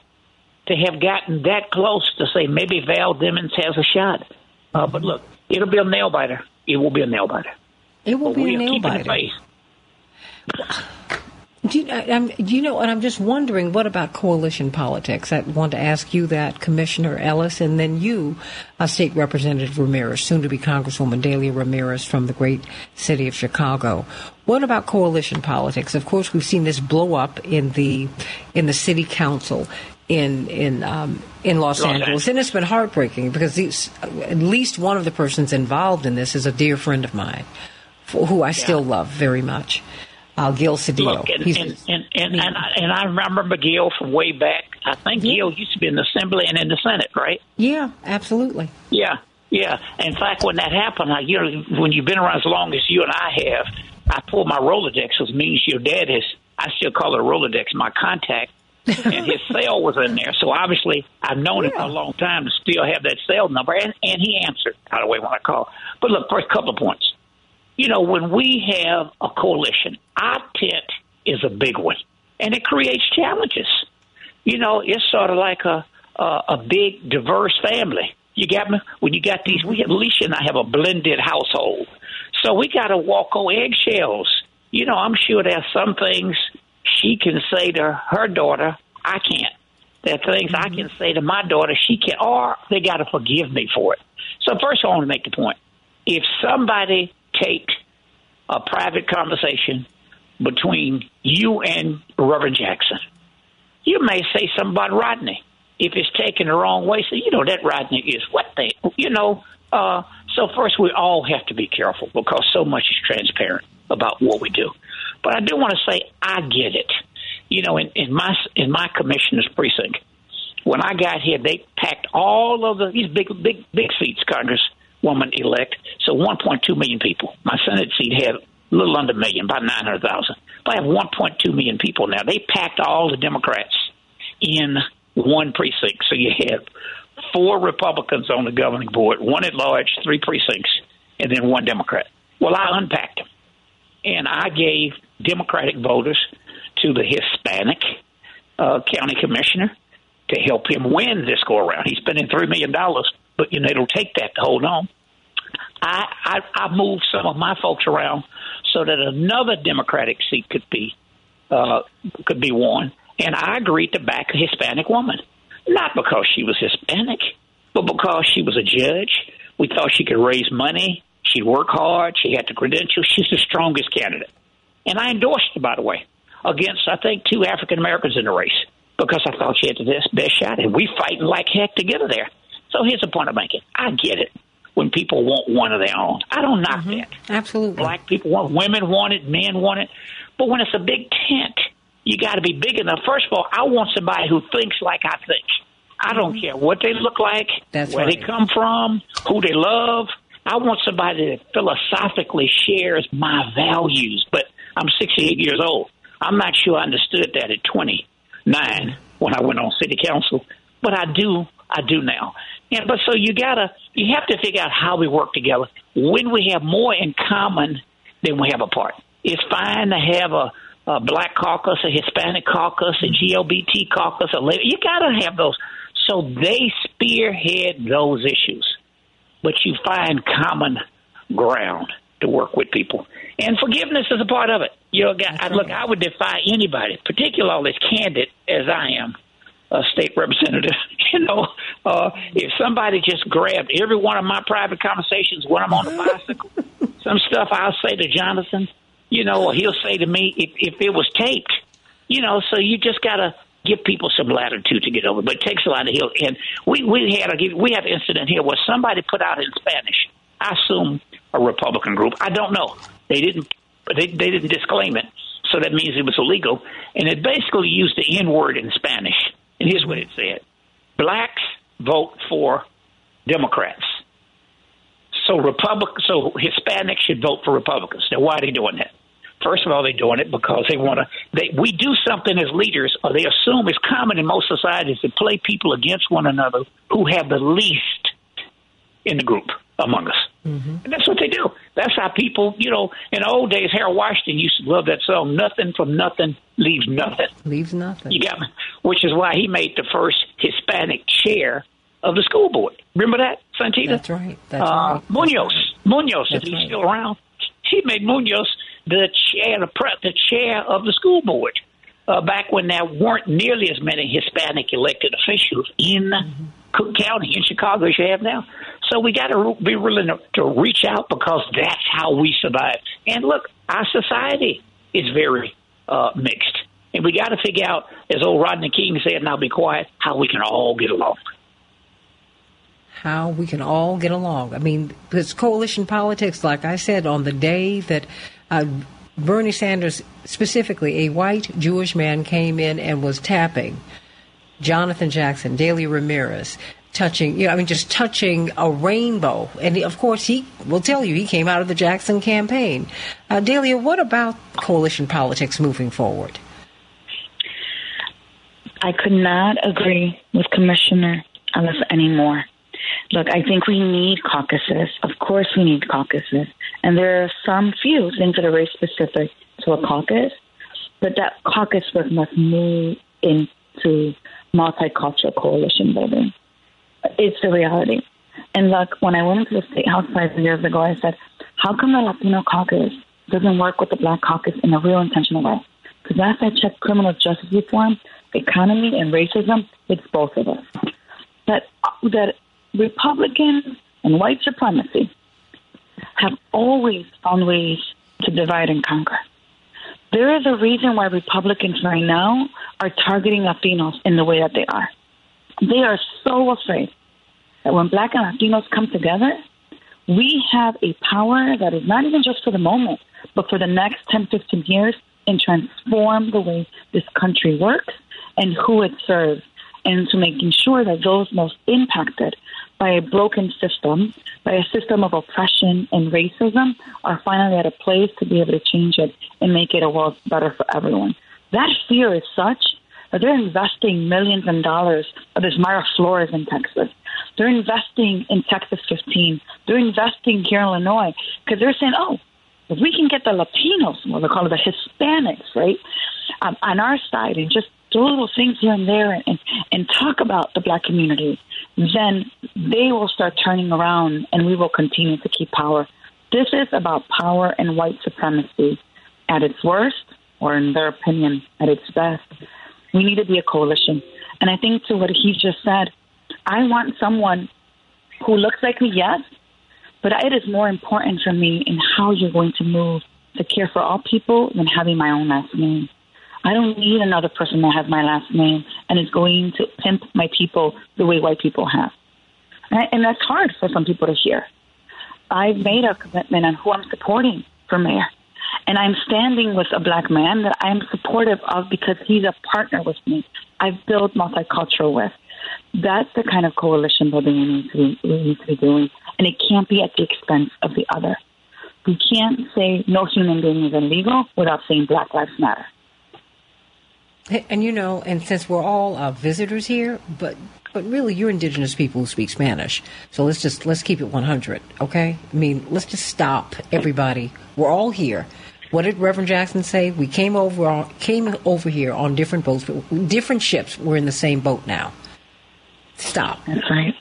to have gotten that close to say maybe Val Demings has a shot. Uh, but look, it'll be a nail biter. It will be a nail biter. It will But be a nail biter. Do you, I, I'm, do you know, and I'm just wondering, what about coalition politics? I want to ask you that, Commissioner Ellis, and then you, uh, State Representative Ramirez, soon to be Congresswoman Delia Ramirez from the great city of Chicago. What about coalition politics? Of course, we've seen this blow up in the in the city council in in um, in Los, Los Angeles. Angeles. and it's been heartbreaking because these, at least one of the persons involved in this is a dear friend of mine, who I still love very much. Uh, Gil Cedillo. Look, and, He's- and, and, and, and, I, and I remember McGill from way back. I think Gil used to be in the Assembly and in the Senate, right? Yeah, absolutely. Yeah, yeah. In fact, when that happened, I, you know, when you've been around as long as you and I have, I pulled my Rolodex, which means your dad is. I still call it a Rolodex, my contact, and his cell was in there. So obviously, I've known him for a long time to still have that cell number, and and he answered. By the way, when I called. But look, first couple of points. You know, when we have a coalition, our tent is a big one, and it creates challenges. You know, it's sort of like a a, a big diverse family. You got me? When you got these, we have, Alicia and I have a blended household, so we got to walk on eggshells. You know, I'm sure there's some things she can say to her daughter I can't. There are things I can mm-hmm. say to my daughter she can't. or they got to forgive me for it. So first, I want to make the point: if somebody taped a private conversation between you and Reverend Jackson, you may say something about Rodney. If it's taken the wrong way, so you know that Rodney is what they, you know. Uh, so first, we all have to be careful because so much is transparent. about what we do. But I do want to say I get it. You know, in, in my in my commissioner's precinct, when I got here, they packed all of the these big big big seats, Congresswoman elect. So 1.2 million people. My Senate seat had a little under a million, about 900,000. But I have 1.2 million people now. They packed all the Democrats in one precinct. So you have four Republicans on the governing board, one at large, three precincts, and then one Democrat. Well, I unpacked them, and I gave Democratic voters to the Hispanic uh, county commissioner to help him win this go around. He's spending three million dollars, but you know it'll take that to hold on. I, I I moved some of my folks around so that another Democratic seat could be uh, could be won, and I agreed to back a Hispanic woman, not because she was Hispanic, but because she was a judge. We thought she could raise money. She'd work hard. She had the credentials. She's the strongest candidate, and I endorsed her, by the way, against I think two African Americans in the race because I thought she had the best, shot, and we fighting like heck to get her there. So here's the point I'm making. I get it when people want one of their own. I don't knock mm-hmm. that. Absolutely. Black people want, women want it, men want it. But when it's a big tent, you got to be big enough. First of all, I want somebody who thinks like I think. I don't mm-hmm. care what they look like, That's where right. they come from, who they love. I want somebody that philosophically shares my values. But I'm 68 years old. I'm not sure I understood that at 29 when I went on city council, but I do. I do now. And but so you gotta you have to figure out how we work together. When we have more in common than we have apart. It's fine to have a, a black caucus, a Hispanic caucus, a GLBT caucus, a labor. You gotta have those. So they spearhead those issues, but you find common ground to work with people. And forgiveness is a part of it. You know, I, look, I would defy anybody, particularly as candid as I am, a state representative. You know, uh, if somebody just grabbed every one of my private conversations when I'm on the bicycle, some stuff I'll say to Jonathan, you know, or he'll say to me if, if it was taped, you know, so you just got to give people some latitude to get over. But it takes a lot of heal. And we we had a we had an incident here where somebody put out in Spanish. I assume a Republican group. I don't know. They didn't. They they didn't disclaim it, so that means it was illegal. And it basically used the N word in Spanish. And here's what it said: Blacks vote for Democrats. So Republic, so Hispanics should vote for Republicans. Now, why are they doing that? First of all, they're doing it because they want to. They we do something as leaders, or they assume it's common in most societies to play people against one another who have the least in the group among us. And that's what they do. That's how people, you know, in old days, Harold Washington used to love that song, Nothing from Nothing Leaves Nothing. Leaves nothing. You got me? Which is why he made the first Hispanic chair of the school board. Remember that, Santita? That's right. That's uh, right. Munoz. Munoz, if he's right. still around. He made Munoz the chair, the, pre- the chair of the school board. Uh, back when there weren't nearly as many Hispanic elected officials in Mm-hmm. Cook County, in Chicago, as you have now. So we got to be willing to, reach out because that's how we survive. And look, our society is very uh, mixed. And we got to figure out, as old Rodney King said, and I'll be quiet, how we can all get along. how we can all get along. I mean, it's coalition politics, like I said, on the day that uh, Bernie Sanders, specifically a white Jewish man, came in and was tapping Jonathan Jackson, Delia Ramirez, touching, you know, I mean, just touching a rainbow. And of course, he will tell you he came out of the Jackson campaign. Uh, Delia, what about coalition politics moving forward? I could not agree with Commissioner Ellis anymore. Look, I think we need caucuses. Of course, we need caucuses. And there are some few things that are very specific to a caucus, but that caucus work must move into multicultural coalition building. It's the reality. And look, when I went into the state house five years ago, I said, how come the Latino caucus doesn't work with the black caucus in a real intentional way? Because last I checked criminal justice reform, economy, and racism, it's both of us. That, uh, that Republicans and white supremacy have always found ways to divide and conquer. There is a reason why Republicans right now are targeting Latinos in the way that they are. They are so afraid that when black and Latinos come together, We have a power that is not even just for the moment, but for the next 10, 15 years and transform the way this country works and who it serves and to making sure that those most impacted by a broken system, by a system of oppression and racism, are finally at a place to be able to change it and make it a world better for everyone. That fear is such that they're investing millions and dollars this Mayra Flores in Texas. They're investing in Texas 15. They're investing here in Illinois because they're saying, oh, if we can get the Latinos, well, they call it the Hispanics, right, um, on our side and just do little things here and there and, and talk about the black community, then they will start turning around and we will continue to keep power. This is about power and white supremacy at its worst, or in their opinion, at its best. We need to be a coalition. And I think to what he just said, I want someone who looks like me, yes, but it is more important for me in how you're going to move to care for all people than having my own last name. I don't need another person that has my last name and is going to pimp my people the way white people have. And, that's hard for some people to hear. I've made a commitment on who I'm supporting for mayor. And I'm standing with a black man that I'm supportive of because he's a partner with me. I've built multicultural with. That's the kind of coalition building we need to be, we need to be doing. And it can't be at the expense of the other. We can't say no human being is illegal without saying Black Lives Matter. And you know, and since we're all uh, visitors here, but but really, you're indigenous people who speak Spanish. So let's just let's keep it 100, okay? I mean, let's just stop everybody. We're all here. What did Reverend Jackson say? We came over on, came over here on different boats, different ships. We're in the same boat now. Stop. That's right.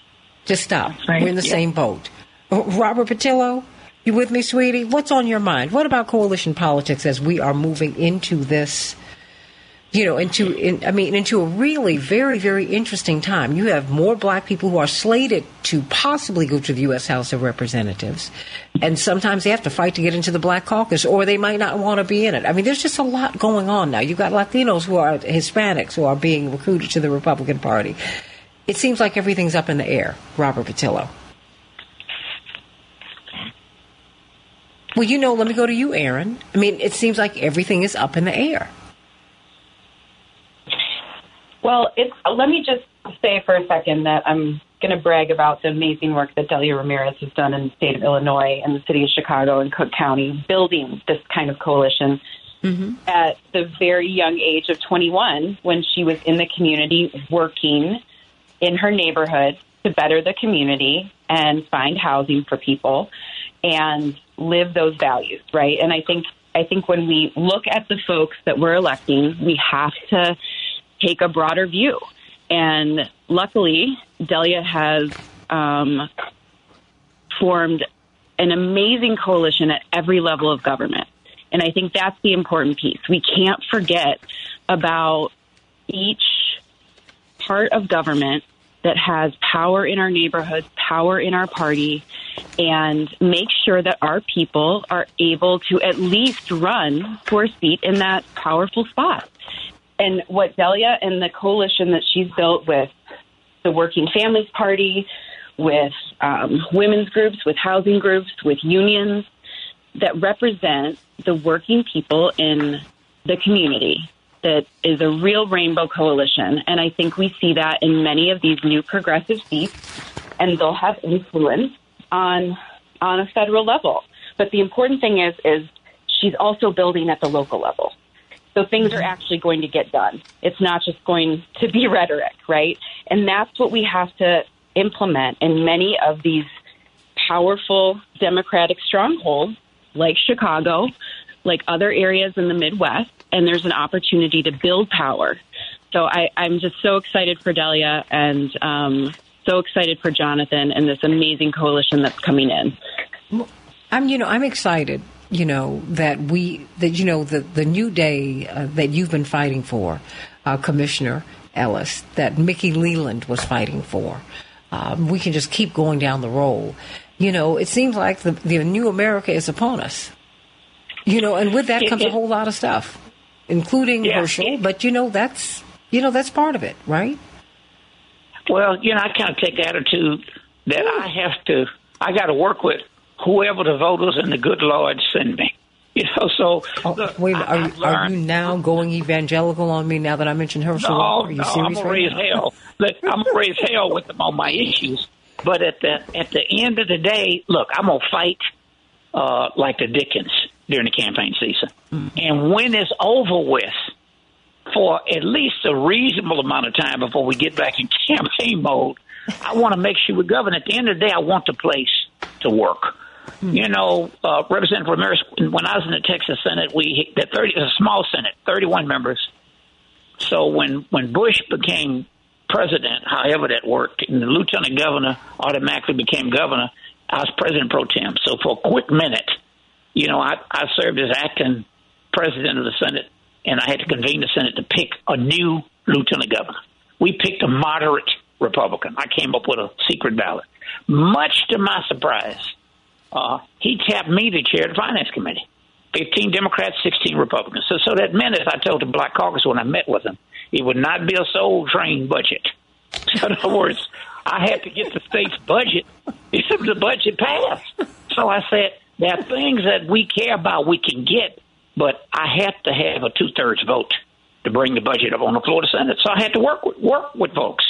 Just stop. right. We're in the Yeah. same boat. Uh, Robert Patillo, you with me, sweetie? What's on your mind? What about coalition politics as we are moving into this? You know, into in, I mean, into a really very very interesting time. You have more black people who are slated to possibly go to the U.S. House of Representatives, and sometimes they have to fight to get into the Black Caucus, or they might not want to be in it. I mean, there's just a lot going on now. You've got Latinos who are Hispanics who are being recruited to the Republican Party. It seems like everything's up in the air. Robert Patillo. Well, you know, let me go to you, Aaron. I mean, it seems like everything is up in the air. Well, it's, let me just say for a second that I'm going to brag about the amazing work that Delia Ramirez has done in the state of Illinois and the city of Chicago and Cook County, building this kind of coalition mm-hmm. at the very young age of 21 when she was in the community working in her neighborhood to better the community and find housing for people and live those values, right? And I think I think when we look at the folks that we're electing, we have to take a broader view. And luckily, Delia has um, formed an amazing coalition at every level of government. And I think that's the important piece. We can't forget about each part of government that has power in our neighborhoods, power in our party, and make sure that our people are able to at least run for a seat in that powerful spot. And what Delia and the coalition that she's built with the Working Families Party, with um, women's groups, with housing groups, with unions that represent the working people in the community that is a real rainbow coalition. And I think we see that in many of these new progressive seats, and they'll have influence on on a federal level. But the important thing is is she's also building at the local level. So things are actually going to get done. It's not just going to be rhetoric, right? And that's what we have to implement in many of these powerful Democratic strongholds like Chicago, like other areas in the Midwest, and there's an opportunity to build power. So I, I'm just so excited for Delia and um, so excited for Jonathan and this amazing coalition that's coming in. I'm, you know, I'm excited. You know that we that you know the the new day uh, that you've been fighting for, uh, Commissioner Ellis, that Mickey Leland was fighting for. Um, we can just keep going down the road. You know, it seems like the the new America is upon us. You know, and with that comes a whole lot of stuff, including Herschel. But you know, that's you know that's part of it, right? Well, you know, I kind of take the attitude that I have to, I got to work with whoever the voters and the good Lord send me. You know, so oh, wait, are, you, are you now going evangelical on me now that I mentioned Herschel? No, no, I'm gonna right raise now? hell. Look, I'm gonna raise hell with them on my issues. But at the at the end of the day, look, I'm gonna fight uh, like the Dickens during the campaign season, and when it's over with, for at least a reasonable amount of time before we get back in campaign mode, I want to make sure we govern. At the end of the day, I want the place to work. You know, uh, Representative Ramirez, when I was in the Texas Senate, we the thirty, a small Senate, thirty-one members. So when when Bush became president, however that worked, and the lieutenant governor automatically became governor, I was president pro tem. So for a quick minute, you know, I, I served as acting president of the Senate, and I had to convene the Senate to pick a new lieutenant governor. We picked a moderate Republican. I came up with a secret ballot. Much to my surprise, uh, he tapped me to chair the Finance Committee. 15 Democrats, 16 Republicans. So, so that meant, as I told the Black Caucus when I met with them, it would not be a soul train budget. So in other words, I had to get the state's budget the budget passed. So I said, there are things that we care about we can get, but I have to have a two thirds vote to bring the budget up on the floor of the Senate. So I had to work with, work with folks.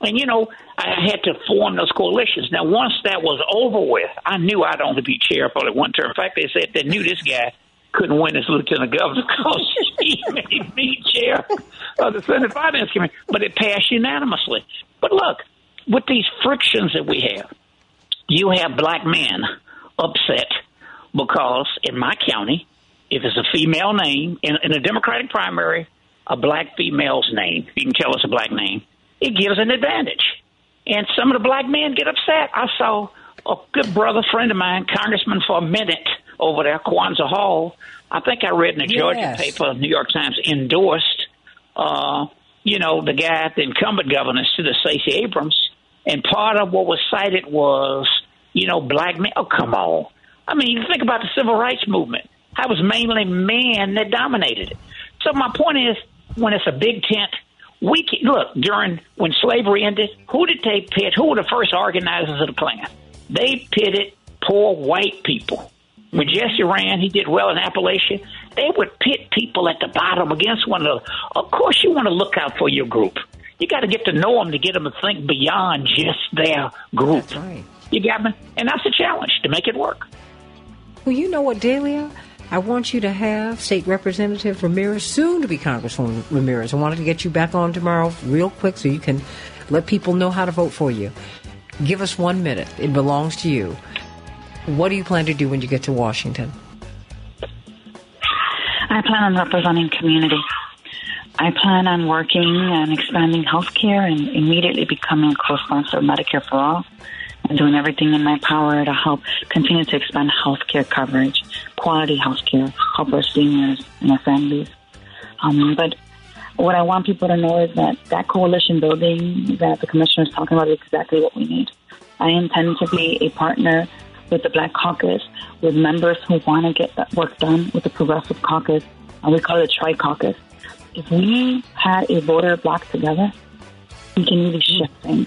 And you know, I had to form those coalitions. Now, once that was over with, I knew I'd only be chair for one term. In fact, they said they knew this guy couldn't win as lieutenant governor because he made me chair of the Senate Finance Committee. But it passed unanimously. But look, with these frictions that we have, you have black men upset because in my county, if it's a female name in, in a Democratic primary, a black female's name, you can tell us a black name, it gives an advantage. And some of the black men get upset. I saw a good brother friend of mine, congressman for a minute over there, Kwanza Hall. I think I read in the Georgia Yes. paper, New York Times endorsed, uh, you know, the guy, the incumbent governor, Senator Stacey Abrams. And part of what was cited was, you know, black men. Oh, come on. I mean, you think about the civil rights movement. That was mainly men that dominated it. So my point is, when it's a big tent, we can, look during when slavery ended. Who did they pit? Who were the first organizers of the Klan? They pitted poor white people. When Jesse ran, he did well in Appalachia. They would pit people at the bottom against one another. Of course, you want to look out for your group. You got to get to know them to get them to think beyond just their group. That's right. You got me? And that's the challenge to make it work. Well, you know what, Delia? I want you to have State Representative Ramirez, soon to be Congresswoman Ramirez. I wanted to get you back on tomorrow real quick so you can let people know how to vote for you. Give us one minute. It belongs to you. What do you plan to do when you get to Washington? I plan on representing community. I plan on working and expanding healthcare and immediately becoming a co-sponsor of Medicare for All doing everything in my power to help continue to expand healthcare coverage, quality healthcare, help our seniors and our families. Um, but what I want people to know is that that coalition building that the commissioner is talking about is exactly what we need. I intend to be a partner with the Black Caucus, with members who want to get that work done with the Progressive Caucus, and we call it Tri Caucus. If we had a voter block together, we can really shift things.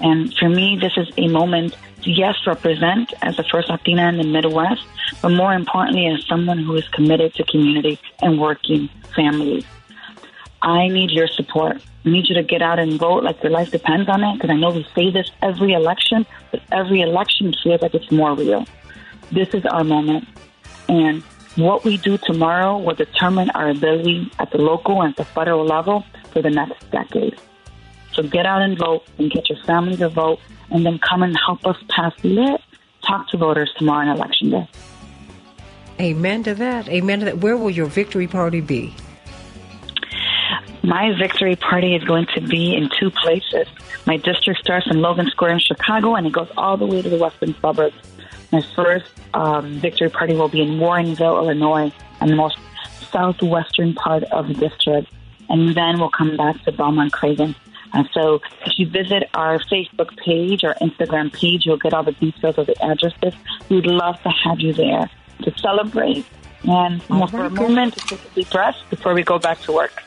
And for me, this is a moment to, yes, represent as the first Latina in the Midwest, but more importantly, as someone who is committed to community and working families. I need your support. I need you to get out and vote like your life depends on it, because I know we say this every election, but every election feels like it's more real. This is our moment. And what we do tomorrow will determine our ability at the local and at the federal level for the next decade. So get out and vote and get your family to vote and then come and help us pass lit. Talk to voters tomorrow on election day. Amen to that. Amen to that. Where will your victory party be? My victory party is going to be in two places. My district starts in Logan Square in Chicago and it goes all the way to the western suburbs. My first um, victory party will be in Warrenville, Illinois, and the most southwestern part of the district. And then we'll come back to Belmont Cragin. And so if you visit our Facebook page or Instagram page, you'll get all the details of the addresses. We'd love to have you there to celebrate and All for a moment to take a deep breath before we go back to work.